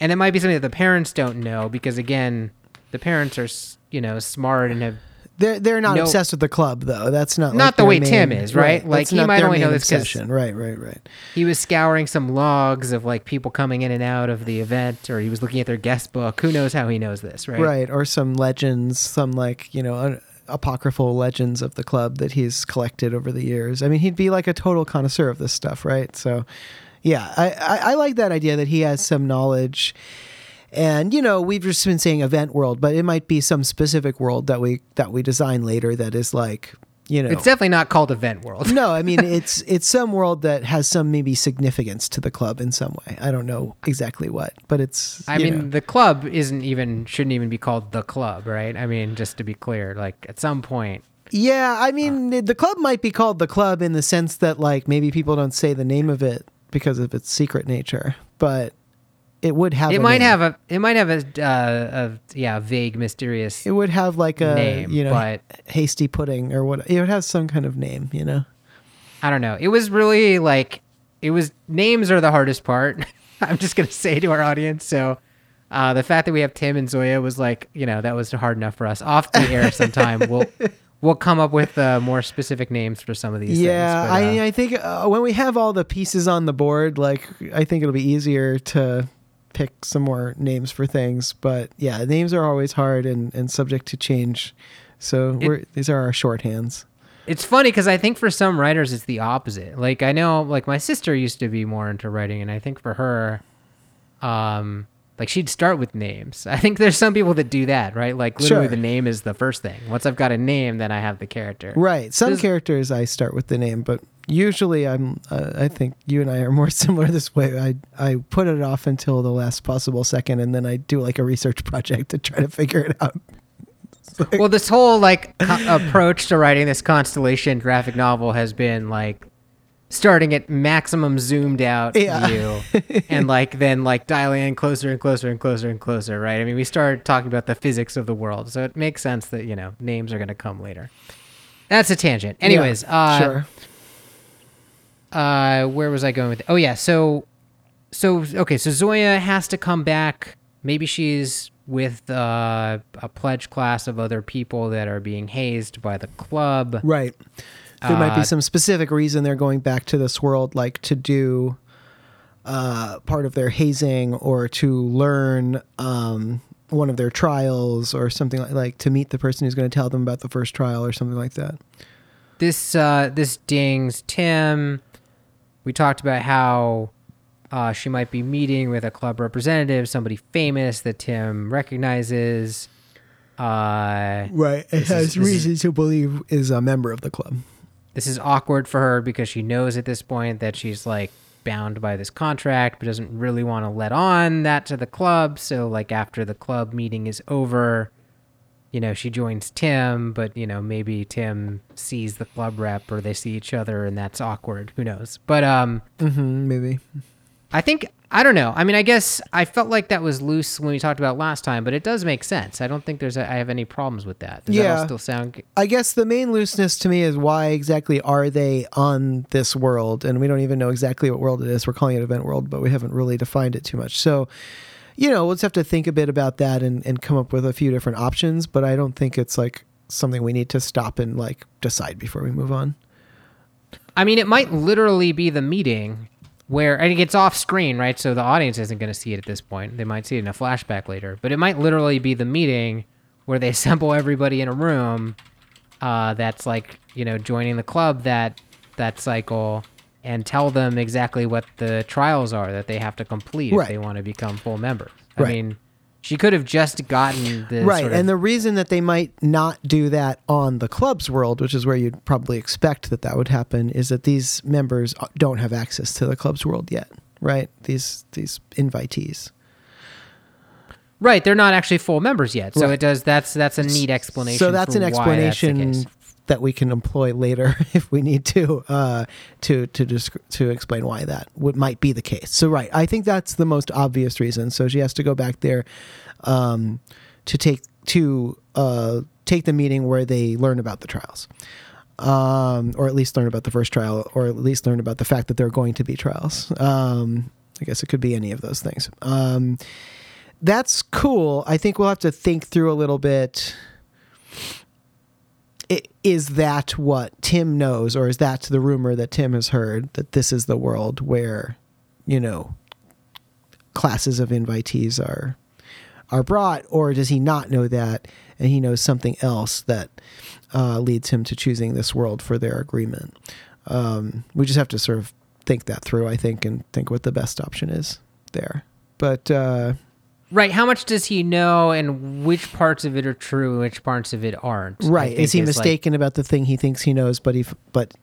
and it might be something that the parents don't know because again, the parents are you know smart and have they're they're not no- obsessed with the club though. That's not Not like the way main- Tim is, right? Like, that's he might only know this 'cause- obsession. Right. Right. Right. he was scouring some logs of like people coming in and out of the event, or he was looking at their guest book. Who knows how he knows this, right? Right. Or some legends, some like you know. Apocryphal legends of the club that he's collected over the years. I mean, he'd be like a total connoisseur of this stuff, right? So, yeah, I, I, I like that idea that he has some knowledge. And you know, we've just been saying event world, but it might be some specific world that we that we design later that is like you know It's definitely not called Event World. no, I mean (laughs) it's it's some world that has some maybe significance to the club in some way. I don't know exactly what, but it's. I mean, know. the club isn't even shouldn't even be called the club, right? I mean, just to be clear, like at some point, yeah, I mean uh. the club might be called the club in the sense that like maybe people don't say the name of it because of its secret nature, but it would have. it a might name. have a it might have a, uh, a yeah vague mysterious It would have like a name, you know but hasty pudding or what. It would have some kind of name, you know. I don't know. It was really like it was names are the hardest part. (laughs) I'm just gonna say to our audience. So uh, the fact that we have Tim and Zoya was like you know that was hard enough for us. Off the air (laughs) sometime we'll we'll come up with uh, more specific names for some of these. Yeah, things, uh, I I think uh, when we have all the pieces on the board, like I think it'll be easier to pick some more names for things. But yeah, names are always hard and, and subject to change. So It- these are our shorthands. It's funny because I think for some writers it's the opposite. Like I know, like my sister used to be more into writing, and I think for her, um, like she'd start with names. I think there's some people that do that, right? Like literally Sure. the name is the first thing. Once I've got a name, then I have the character. Right. Some characters I start with the name, but usually I'm. Uh, I think you and I are more (laughs) similar this way. I I put it off until the last possible second, and then I do like a research project to try to figure it out. (laughs) Well, this whole like co- approach to writing this constellation graphic novel has been like starting at maximum zoomed out Yeah. view (laughs) and like then like dialing in closer and closer and closer and closer, right? I mean, we started talking about the physics of the world, so it makes sense that, you know, names are going to come later. That's a tangent. Anyways, Yeah, uh sure. Uh where was I going with Oh yeah, so so okay, so Zoya has to come back. Maybe she's with uh, a pledge class of other people that are being hazed by the club. Right. There might be Uh, some specific reason they're going back to this world, like to do uh, part of their hazing or to learn um, one of their trials or something like, like to meet the person who's going to tell them about the first trial or something like that. This uh, this dings Tim. We talked about how uh, she might be meeting with a club representative, somebody famous that Tim recognizes. Uh, Right. It is- has is- reason to believe is a member of the club. this is awkward for her because she knows at this point that she's like bound by this contract but doesn't really want to let on that to the club so like after the club meeting is over you know she joins tim but you know maybe tim sees the club rep or they see each other and that's awkward who knows but um Mm-hmm, maybe. i think i don't know i mean i guess i felt like that was loose when we talked about last time but it does make sense i don't think there's a, i have any problems with that does that Yeah. all still sound g- I guess the main looseness to me is why exactly are they on this world? And we don't even know exactly what world it is. We're calling it event world, but we haven't really defined it too much. So, you know, we'll just have to think a bit about that and, and come up with a few different options. But I don't think it's like something we need to stop and like decide before we move on. I mean, it might literally be the meeting where and it gets off screen, right? So the audience isn't going to see it at this point. They might see it in a flashback later, but it might literally be the meeting where they (laughs) assemble everybody in a room uh, that's like you know joining the club that that cycle and tell them exactly what the trials are that they have to complete Right. if they want to become full members. I Right. mean, she could have just gotten the right sort of- and the reason that they might not do that on the club's world which is where you'd probably expect that that would happen is that these members uh, don't have access to the club's world yet right these these invitees right. They're not actually full members yet, so Right. it does. That's that's a neat explanation. so that's for an that's explanation case. That we can employ later (laughs) if we need to uh, to to descri- to explain why that would might be the case. So right, I think that's the most obvious reason. So she has to go back there um, to take to uh, take the meeting where they learn about the trials. Um, or at least learn about the first trial, or at least learn about the fact that there are going to be trials. Um, I guess it could be any of those things. Um, that's cool. I think we'll have to think through a little bit is that what Tim knows, or is that the rumor that Tim has heard that this is the world where, you know, classes of invitees are are brought, or does he not know that and he knows something else that uh, leads him to choosing this world for their agreement? Um, we just have to sort of think that through, I think, and think what the best option is there. But uh, Right. How much does he know, and which parts of it are true, and which parts of it aren't? Right. Is he like- mistaken about the thing he thinks he knows, but he but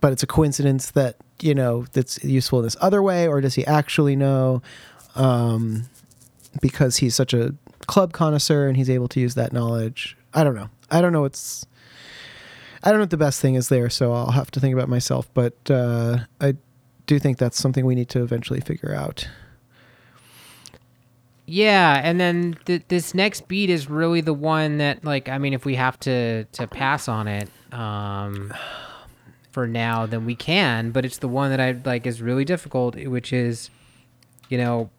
but it's a coincidence that you know that's useful in this other way, or does he actually know? Um, because he's such a club connoisseur and he's able to use that knowledge. I don't know. I don't know what's. I don't know what the best thing is there, so I'll have to think about myself. But uh, I do think that's something we need to eventually figure out. Yeah, and then th- this next beat is really the one that, like, I mean, if we have to to pass on it, um, for now, then we can. But it's the one that I like is really difficult, which is, you know,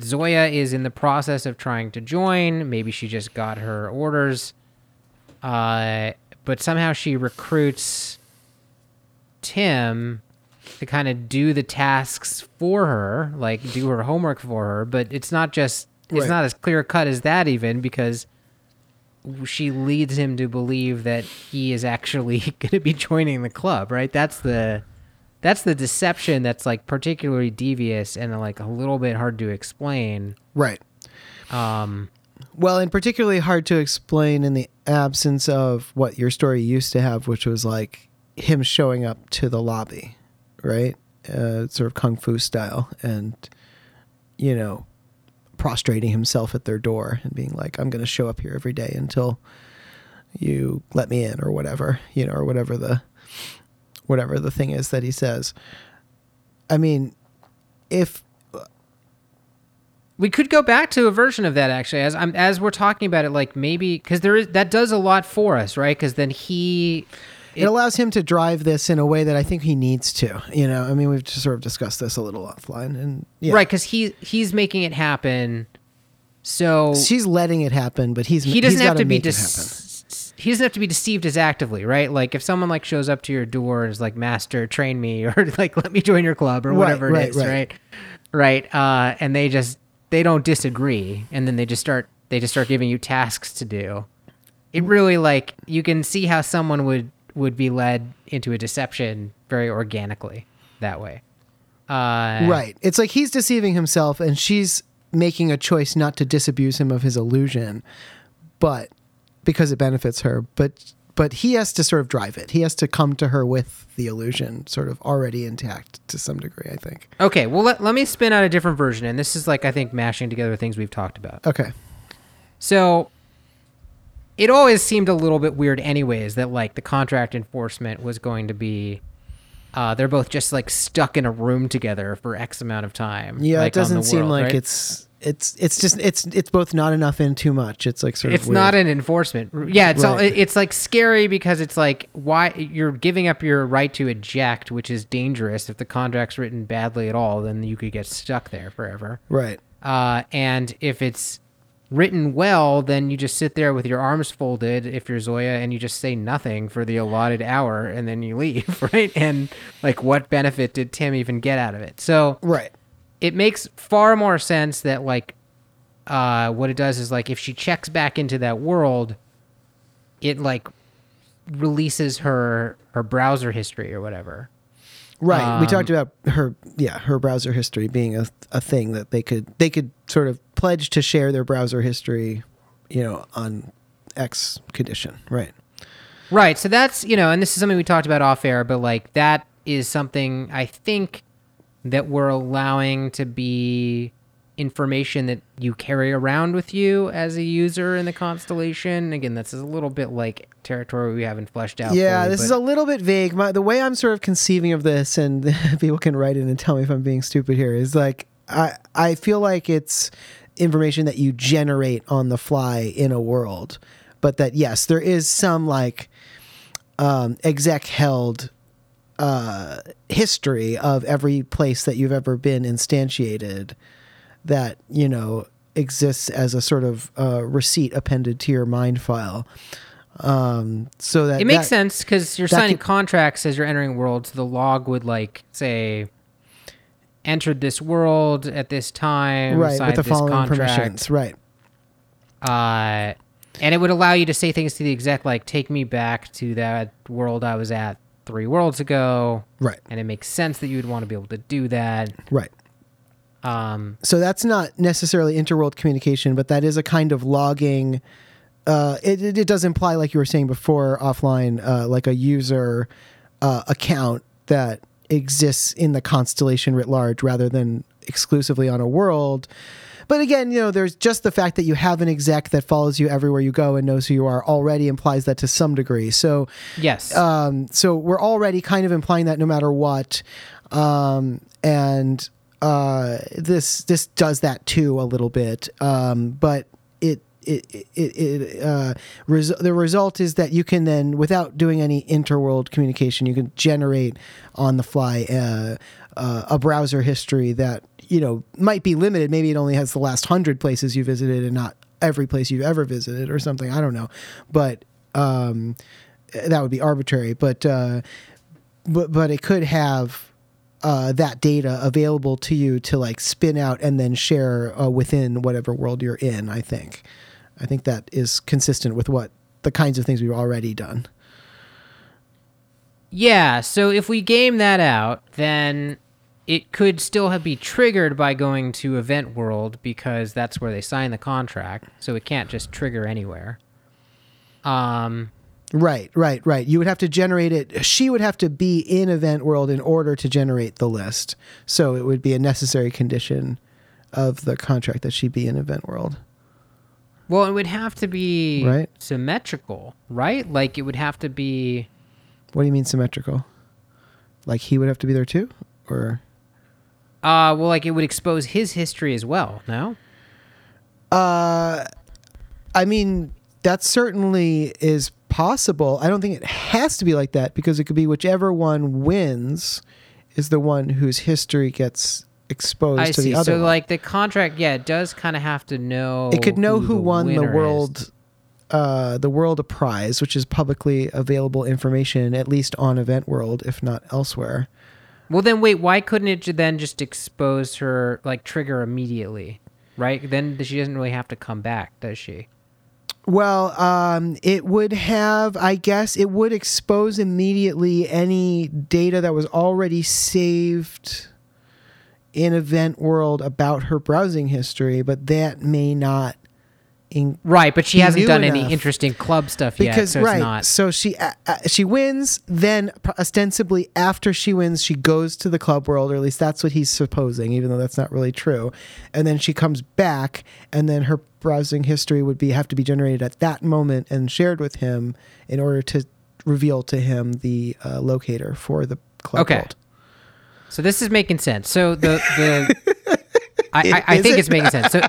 Zoya is in the process of trying to join. Maybe she just got her orders, uh, but somehow she recruits Tim to kind of do the tasks for her, like do her homework for her. But it's not just it's Right. not as clear cut as that even because she leads him to believe that he is actually (laughs) going to be joining the club. Right? That's the that's the deception that's like particularly devious and like a little bit hard to explain. Right. Um, Well, and particularly hard to explain in the absence of what your story used to have, which was like him showing up to the lobby, right? Uh, sort of kung fu style, and you know, prostrating himself at their door and being like, "I'm going to show up here every day until you let me in," or whatever, you know, or whatever the whatever the thing is that he says. I mean, if we could go back to a version of that actually as I'm as we're talking about it like maybe cuz there is that does a lot for us, right? Cuz then he it allows him to drive this in a way that I think he needs to. You know, I mean, we've just sort of discussed this a little offline, and yeah, right cuz he he's making it happen. So She's letting it happen, but he's he doesn't he's have gotta be it dis- he doesn't have to be deceived as actively, right? Like if someone like shows up to your door and is like, "Master, train me," (laughs) or like, "Let me join your club," or Right, whatever right, it is, right. right? Right. Uh, and they just they don't disagree, and then they just start they just start giving you tasks to do. It really like you can see how someone would would be led into a deception very organically that way. Uh, Right. It's like he's deceiving himself, and she's making a choice not to disabuse him of his illusion, but because it benefits her. But but he has to sort of drive it. He has to come to her with the illusion sort of already intact to some degree. I think. Okay. Well, let, let me spin out a different version, and this is like I think mashing together things we've talked about. Okay. So it always seemed a little bit weird, anyways, that like the contract enforcement was going to be. Uh, they're both just like stuck in a room together for X amount of time. Yeah, like, it doesn't seem world, like right? it's it's it's just it's it's both not enough and too much. It's like sort It's of weird. not an enforcement. Yeah, it's all, Right. it's like scary because it's like why you're giving up your right to eject, which is dangerous. If the contract's written badly at all, then you could get stuck there forever. right. Uh, and if it's written well, then you just sit there with your arms folded if you're Zoya and you just say nothing for the allotted hour and then you leave, (laughs) right? And like, what benefit did Tim even get out of it? So Right. it makes far more sense that like uh what it does is like if she checks back into that world it like releases her her browser history or whatever Right. we Um, talked about her yeah, her browser history being a a thing that they could they could sort of pledge to share their browser history, you know, on X condition. Right. right so that's you know and this is something we talked about off air but like that is something i think that we're allowing to be information that you carry around with you as a user in the constellation again this is a little bit like territory we haven't fleshed out Yeah, fully, this but- is a little bit vague. My, the way I'm sort of conceiving of this, and (laughs) people can write in and tell me if I'm being stupid here, is like I I feel like it's information that you generate on the fly in a world, but that yes, there is some like um, exec held uh, history of every place that you've ever been instantiated that you know exists as a sort of uh, receipt appended to your mind file. Um, so that It makes that- sense because you're signing could- contracts as you're entering worlds. The log would like say, entered this world at this time, right signed with the this following contract, permissions right uh, and it would allow you to say things to the exec like, "Take me back to that world I was at three worlds ago," right and it makes sense that you would want to be able to do that. right Um, so that's not necessarily interworld communication but that is a kind of logging uh, it, it, it does imply like you were saying before offline uh, like a user uh, account that exists in the constellation writ large rather than exclusively on a world. But again you know there's just the fact that you have an exec that follows you everywhere you go and knows who you are already implies that to some degree. So yes, um, so we're already kind of implying that no matter what, um, and uh, this this does that too a little bit, um, but it. It, it, it uh, res- the result is that you can then, without doing any interworld communication, you can generate on the fly uh, uh, a browser history that you know might be limited. Maybe it only has the last hundred places you visited and not every place you've ever visited or something. I don't know, but um, that would be arbitrary, but uh, but but it could have uh, that data available to you to like spin out and then share uh, within whatever world you're in. I think, I think that is consistent with what the kinds of things we've already done. Yeah, so if we game that out, then it could still have be triggered by going to Event World because that's where they sign the contract. So it can't just trigger anywhere. Um, Right, right, right. You would have to generate it. She would have to be in Event World in order to generate the list. So it would be a necessary condition of the contract that she be in Event World. well, it would have to be Right. symmetrical, right? Like it would have to be. What do you mean symmetrical? Like he would have to be there too, or Uh, well, like it would expose his history as well. No. Uh, I mean, that certainly is possible. I don't think it has to be like that because it could be whichever one wins is the one whose history gets exposed I to see. the other. So, one. like the contract, yeah, it does kind of have to know. it could know who, won the winner is. world, uh, the world a prize, which is publicly available information, at least on Event World, if not elsewhere. Well, then wait. Why couldn't it then just expose her, like trigger immediately, right? Then she doesn't really have to come back, does she? Well, um, it would have, I guess, it would expose immediately any data that was already saved in Event World about her browsing history, but that may not. In- Right, but she hasn't done any interesting club stuff yet, because so it's right, not. so she uh, uh, she wins. Then ostensibly after she wins, she goes to the club world, or at least that's what he's supposing, even though that's not really true. And then she comes back, and then her browsing history would be have to be generated at that moment and shared with him in order to reveal to him the uh, locator for the club Okay. world. So this is making sense. So the the (laughs) I, I, I think it? it's making sense. So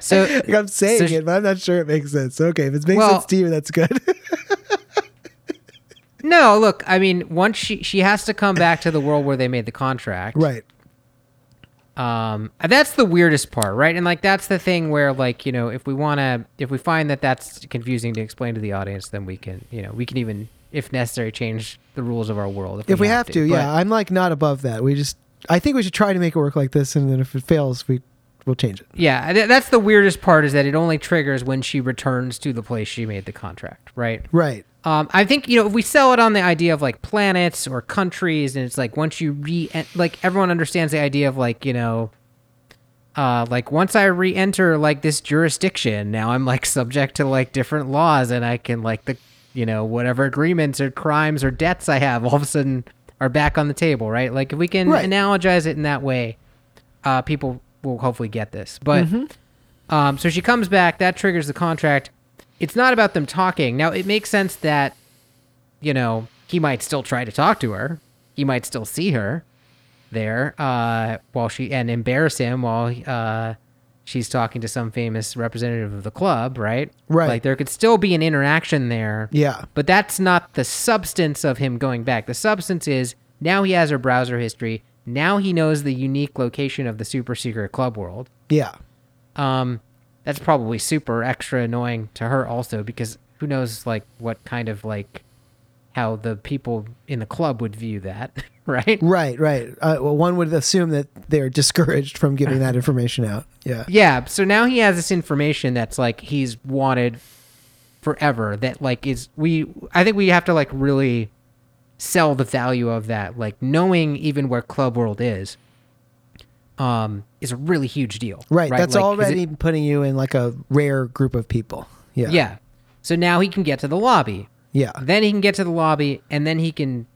so Like, I'm saying So it, but I'm not sure it makes sense. Okay, if it makes Well- sense to you, that's good. (laughs) no, look, I mean, once she she has to come back to the world where they made the contract, right. Um, that's the weirdest part, right? And like that's the thing where like you know if we want to if we find that that's confusing to explain to the audience, then we can you know we can even if necessary change the rules of our world if we have to. But- yeah, I'm like not above that. We just I think we should try to make it work like this, and then if it fails, we we'll change it. Yeah, th- that's the weirdest part is that it only triggers when she returns to the place she made the contract, right? Right. Um, I think you know if we sell it on the idea of like planets or countries, and it's like once you re like everyone understands the idea of like you know, uh, like once I re-enter like this jurisdiction, now I'm like subject to like different laws, and I can like the you know whatever agreements or crimes or debts I have all of a sudden are back on the table, right? Like if we can Right. analogize it in that way, uh, people will hopefully get this. But um, so she comes back. That triggers the contract. It's not about them talking. Now it makes sense that you know he might still try to talk to her. He might still see her there uh, while she and embarrass him while uh, she's talking to some famous representative of the club, right? Right. Like there could still be an interaction there. Yeah. But that's not the substance of him going back. The substance is now he has her browser history. Now he knows the unique location of the super secret club world. Yeah. Um, that's probably super extra annoying to her also because who knows like what kind of like how the people in the club would view that, (laughs) right? Right. Right. Uh, well, one would assume that they're discouraged from giving that information out. Yeah. Yeah. So now he has this information that's like he's wanted forever. That like is we. I think we have to like really sell the value of that. Like knowing even where Club World is, um, is a really huge deal. Right. That's Like, 'cause it- already putting you in like a rare group of people. Yeah. yeah. So now he can get to the lobby. Yeah. Then he can get to the lobby, and then he can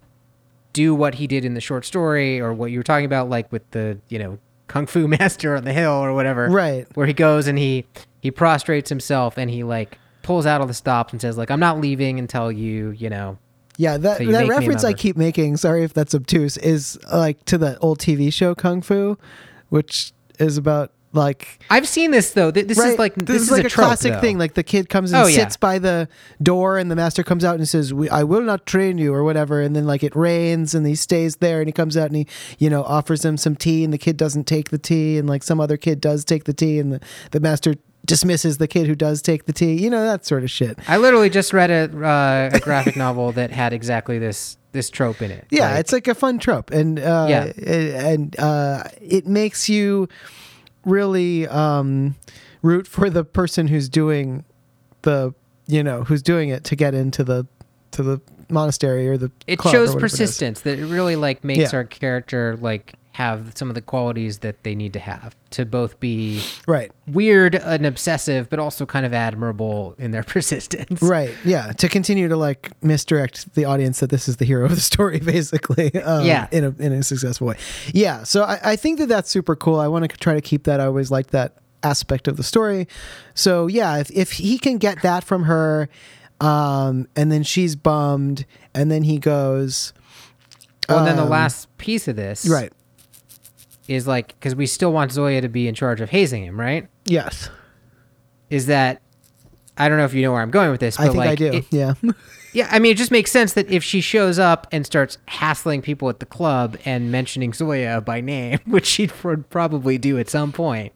do what he did in the short story, or what you were talking about, like with the you know kung fu (laughs) master on the hill or whatever. Right. Where he goes and he he prostrates himself and he like pulls out all the stops and says like I'm not leaving until you you know Yeah, that So that reference I keep making, sorry if that's obtuse, is like to the old TV show Kung Fu, which is about like I've seen this though. This right, is like this, is, like a, trope, classic though. thing. Like the kid comes and Oh, yeah. sits by the door, and the master comes out and says, we, "I will not train you" or whatever. And then like it rains, and he stays there, and he comes out and he you know offers him some tea, and the kid doesn't take the tea, and like some other kid does take the tea, and the, the master dismisses the kid who does take the tea. You know that sort of shit. I literally just read a, uh, a graphic novel that had exactly this this trope in it. Yeah, Like, it's like a fun trope, and uh, Yeah. and uh, it makes you really um, root for the person who's doing the you know who's doing it to get into the to the monastery or the it shows whatever it persistence that it really like makes Yeah. our character like have some of the qualities that they need to have to both be Right, weird and obsessive but also kind of admirable in their (laughs) persistence right, yeah. To continue to like misdirect the audience that this is the hero of the story, (laughs) basically. Um, Yeah. in a in a successful way. Yeah. So I, I think that that's super cool. I want to try to keep that. I always like that aspect of the story. So yeah, if if he can get that from her, um, and then she's bummed, and then he goes. well and then the um, last piece of this Right. Is like because we still want zoya to be in charge of hazing him right Yes. is that i don't know if you know where i'm going with this but I think like I do. it- yeah. (laughs) yeah i mean it just makes sense that if she shows up and starts hassling people at the club and mentioning zoya by name (laughs) which she would probably do at some point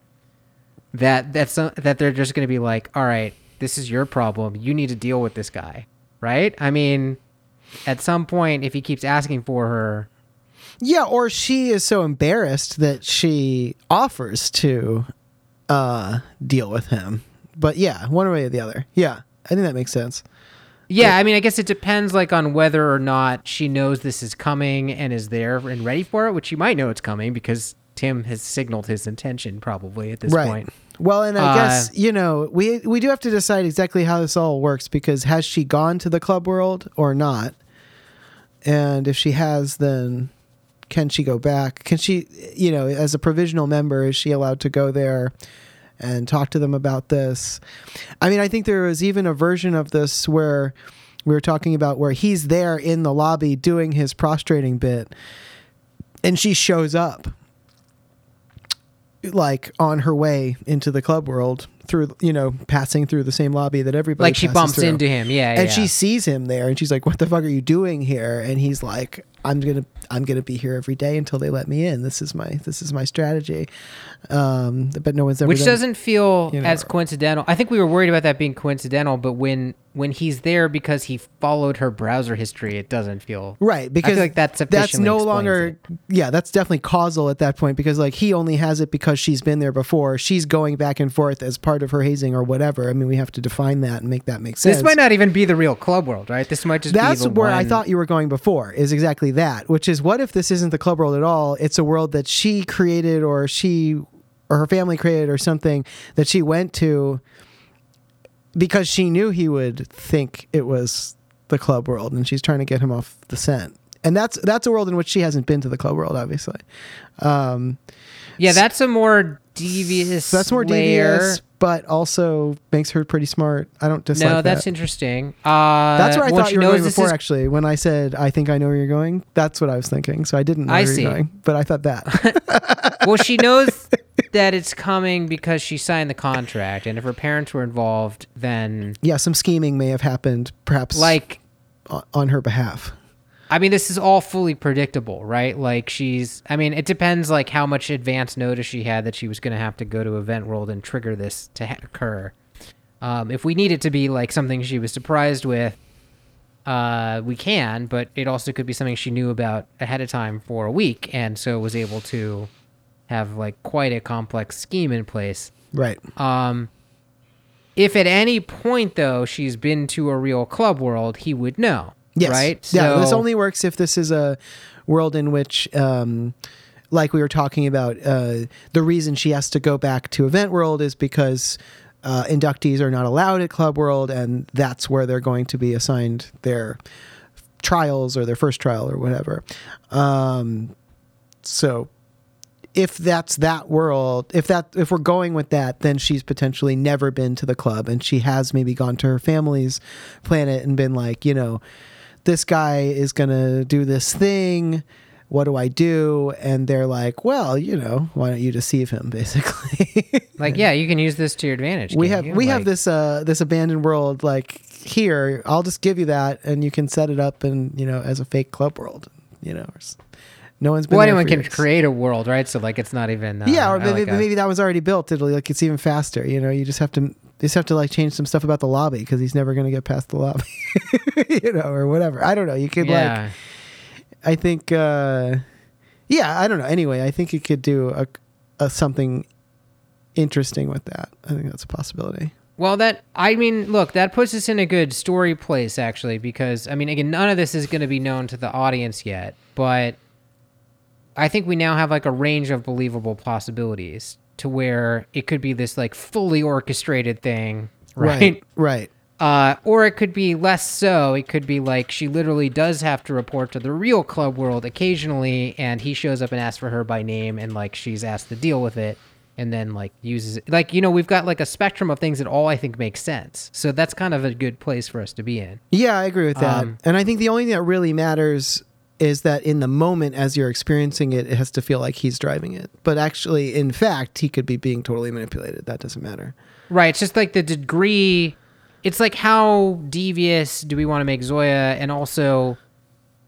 that that's that they're just going to be like all right this is your problem you need to deal with this guy right i mean at some point if he keeps asking for her Yeah, or she is so embarrassed that she offers to uh deal with him. But yeah, one way or the other. Yeah. I think that makes sense. Yeah, I mean, I guess it depends, like, on whether or not she knows this is coming and is there and ready for it, which she might know it's coming because Tim has signaled his intention probably at this right. point. Well, and I Uh, guess, you know, we we do have to decide exactly how this all works because has she gone to the club world or not? And if she has, then can she go back? Can she, you know, as a provisional member, is she allowed to go there and talk to them about this? I mean, I think there was even a version of this where we were talking about where he's there in the lobby doing his prostrating bit and she shows up like on her way into the club world through you know passing through the same lobby that everybody Like, she bumps through. into him. Yeah, and yeah. she sees him there and she's like what the fuck are you doing here and he's like I'm gonna I'm gonna be here every day until they let me in. This is my this is my strategy. Um, but no one's ever which done- doesn't feel you know. as coincidental. I think we were worried about that being coincidental, but when when he's there because he followed her browser history, it doesn't feel right because like that that's no longer yeah that's definitely causal at that point because like he only has it because she's been there before. She's going back and forth as part of her hazing or whatever. I mean, we have to define that and make that make sense. This might not even be the real club world, right? This might just That's be the where I thought you were going before, is exactly that, which is what if this isn't the club world at all? It's a world that she created or she or her family created or something that she went to because she knew he would think it was the club world and she's trying to get him off the scent. And that's that's a world in which she hasn't been to the club world, obviously. Um, Yeah, that's a more devious. that's more layer. devious, but also makes her pretty smart. I don't dislike No, that's that. interesting. Uh, That's where I thought you were going before. is- Actually, when I said I think I know where you're going, that's what I was thinking. So I didn't know I where see. you're going, but I thought that. (laughs) well, she knows (laughs) that it's coming because she signed the contract, and if her parents were involved, then yeah, some scheming may have happened, perhaps like on her behalf. I mean, this is all fully predictable, right? Like she's, I mean, it depends like how much advance notice she had that she was going to have to go to Event World and trigger this to ha- occur. Um, if we need it to be like something she was surprised with, uh, we can, but it also could be something she knew about ahead of time for a week, and so was able to have like quite a complex scheme in place. Right. Um, if at any point though she's been to a real club world, he would know. Yes. Right. yeah. This only works if this is a world in which, um, like we were talking about, uh, the reason she has to go back to Event World is because uh, inductees are not allowed at Club World, and that's where they're going to be assigned their trials or their first trial or whatever. Um, so if that's that world, if that if we're going with that, then she's potentially never been to the club, and she has maybe gone to her family's planet and been like, you know, this guy is gonna do this thing. What do I do? And they're like, well, you know, why don't you deceive him, (laughs) basically. Like, yeah, you can use this to your advantage. we have you? we have this uh this abandoned world like here. I'll just give you that, and you can set it up and you know as a fake club world. You know, no one's been. Well, anyone can years. create a world, right? So like, it's not even. Uh, yeah, or maybe, like a- maybe that was already built. It'll like it's even faster. You know, you just have to you just have to like change some stuff about the lobby because he's never going to get past the lobby. (laughs) you know, or whatever. I don't know. You could like. I think, uh, yeah, I don't know. Anyway, I think you could do a, a something interesting with that. I think that's a possibility. Well, that I mean, look, that puts us in a good story place actually, because I mean, again, none of this is going to be known to the audience yet, but I think we now have like a range of believable possibilities to where it could be this like fully orchestrated thing, right? Right. Right. Uh, or it could be less so. It could be like she literally does have to report to the real club world occasionally, and he shows up and asks for her by name, and like she's asked to deal with it, and then like uses it. Like you know, we've got like a spectrum of things that all I think makes sense. So that's kind of a good place for us to be in. Yeah, I agree with that. Um, and I think the only thing that really matters is that in the moment as you're experiencing it, it has to feel like he's driving it. But actually, in fact, he could be being totally manipulated. That doesn't matter. Right. It's just like the degree. It's like how devious do we want to make Zoya and also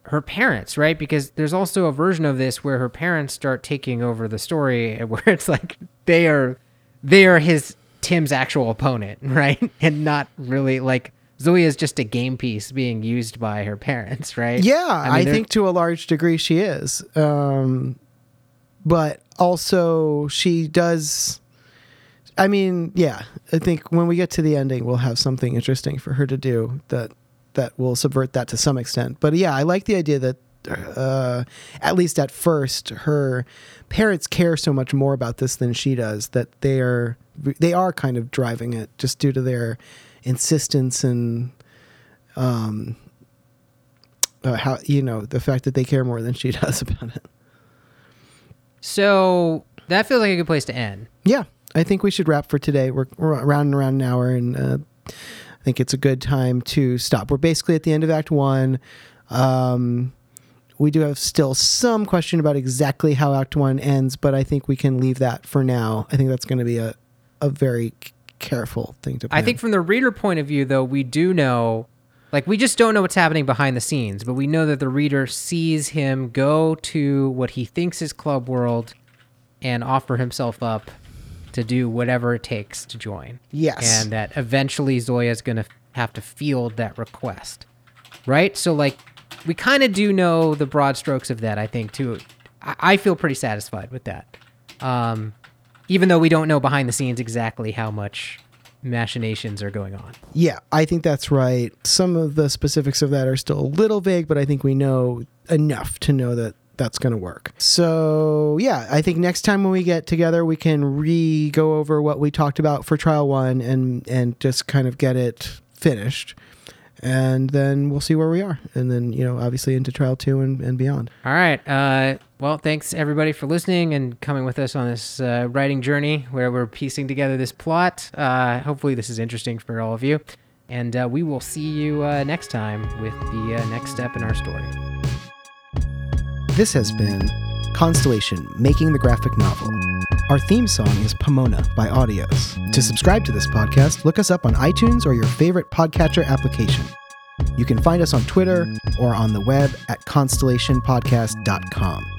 her parents, right? Because there's also a version of this where her parents start taking over the story (laughs) where it's like they are they are his Tim's actual opponent, (laughs) right? And not really like Zoya is just a game piece being used by her parents, right? Yeah, I, mean, they're- think to a large degree she is. Um, but also she does. I mean, yeah, I think when we get to the ending, we'll have something interesting for her to do that that will subvert that to some extent. But yeah, I like the idea that uh, at least at first, her parents care so much more about this than she does that they are they are kind of driving it just due to their insistence and um, uh, how you know the fact that they care more than she (laughs) does about it. So that feels like a good place to end. Yeah, I think we should wrap for today. We're, we're around and around an hour, and uh, I think it's a good time to stop. We're basically at the end of Act One. Um, we do have still some question about exactly how Act One ends, but I think we can leave that for now. I think that's going to be a a very careful thing to. Plan. I think from the reader point of view, though, we do know Like we just don't know what's happening behind the scenes, but we know that the reader sees him go to what he thinks is Club World and offer himself up to do whatever it takes to join. Yes. And that eventually Zoya is going to have to field that request. Right? So like we kind of do know the broad strokes of that, I think too. I, I feel pretty satisfied with that. Um even though we don't know behind the scenes exactly how much machinations are going on. Yeah, I think that's right. Some of the specifics of that are still a little vague, but I think we know enough to know that that's going to work. So, yeah, I think next time when we get together, we can re go over what we talked about for trial one and and just kind of get it finished. And then we'll see where we are. And then, you know, obviously into trial two and, and beyond. All right. Uh, well, thanks everybody for listening and coming with us on this uh, writing journey where we're piecing together this plot. Uh, hopefully, this is interesting for all of you. And uh, we will see you uh, next time with the uh, next step in our story. This has been Constellation Making the Graphic Novel. Our theme song is Pomona by Audios. To subscribe to this podcast, look us up on iTunes or your favorite podcatcher application. You can find us on Twitter or on the web at constellationpodcast.com.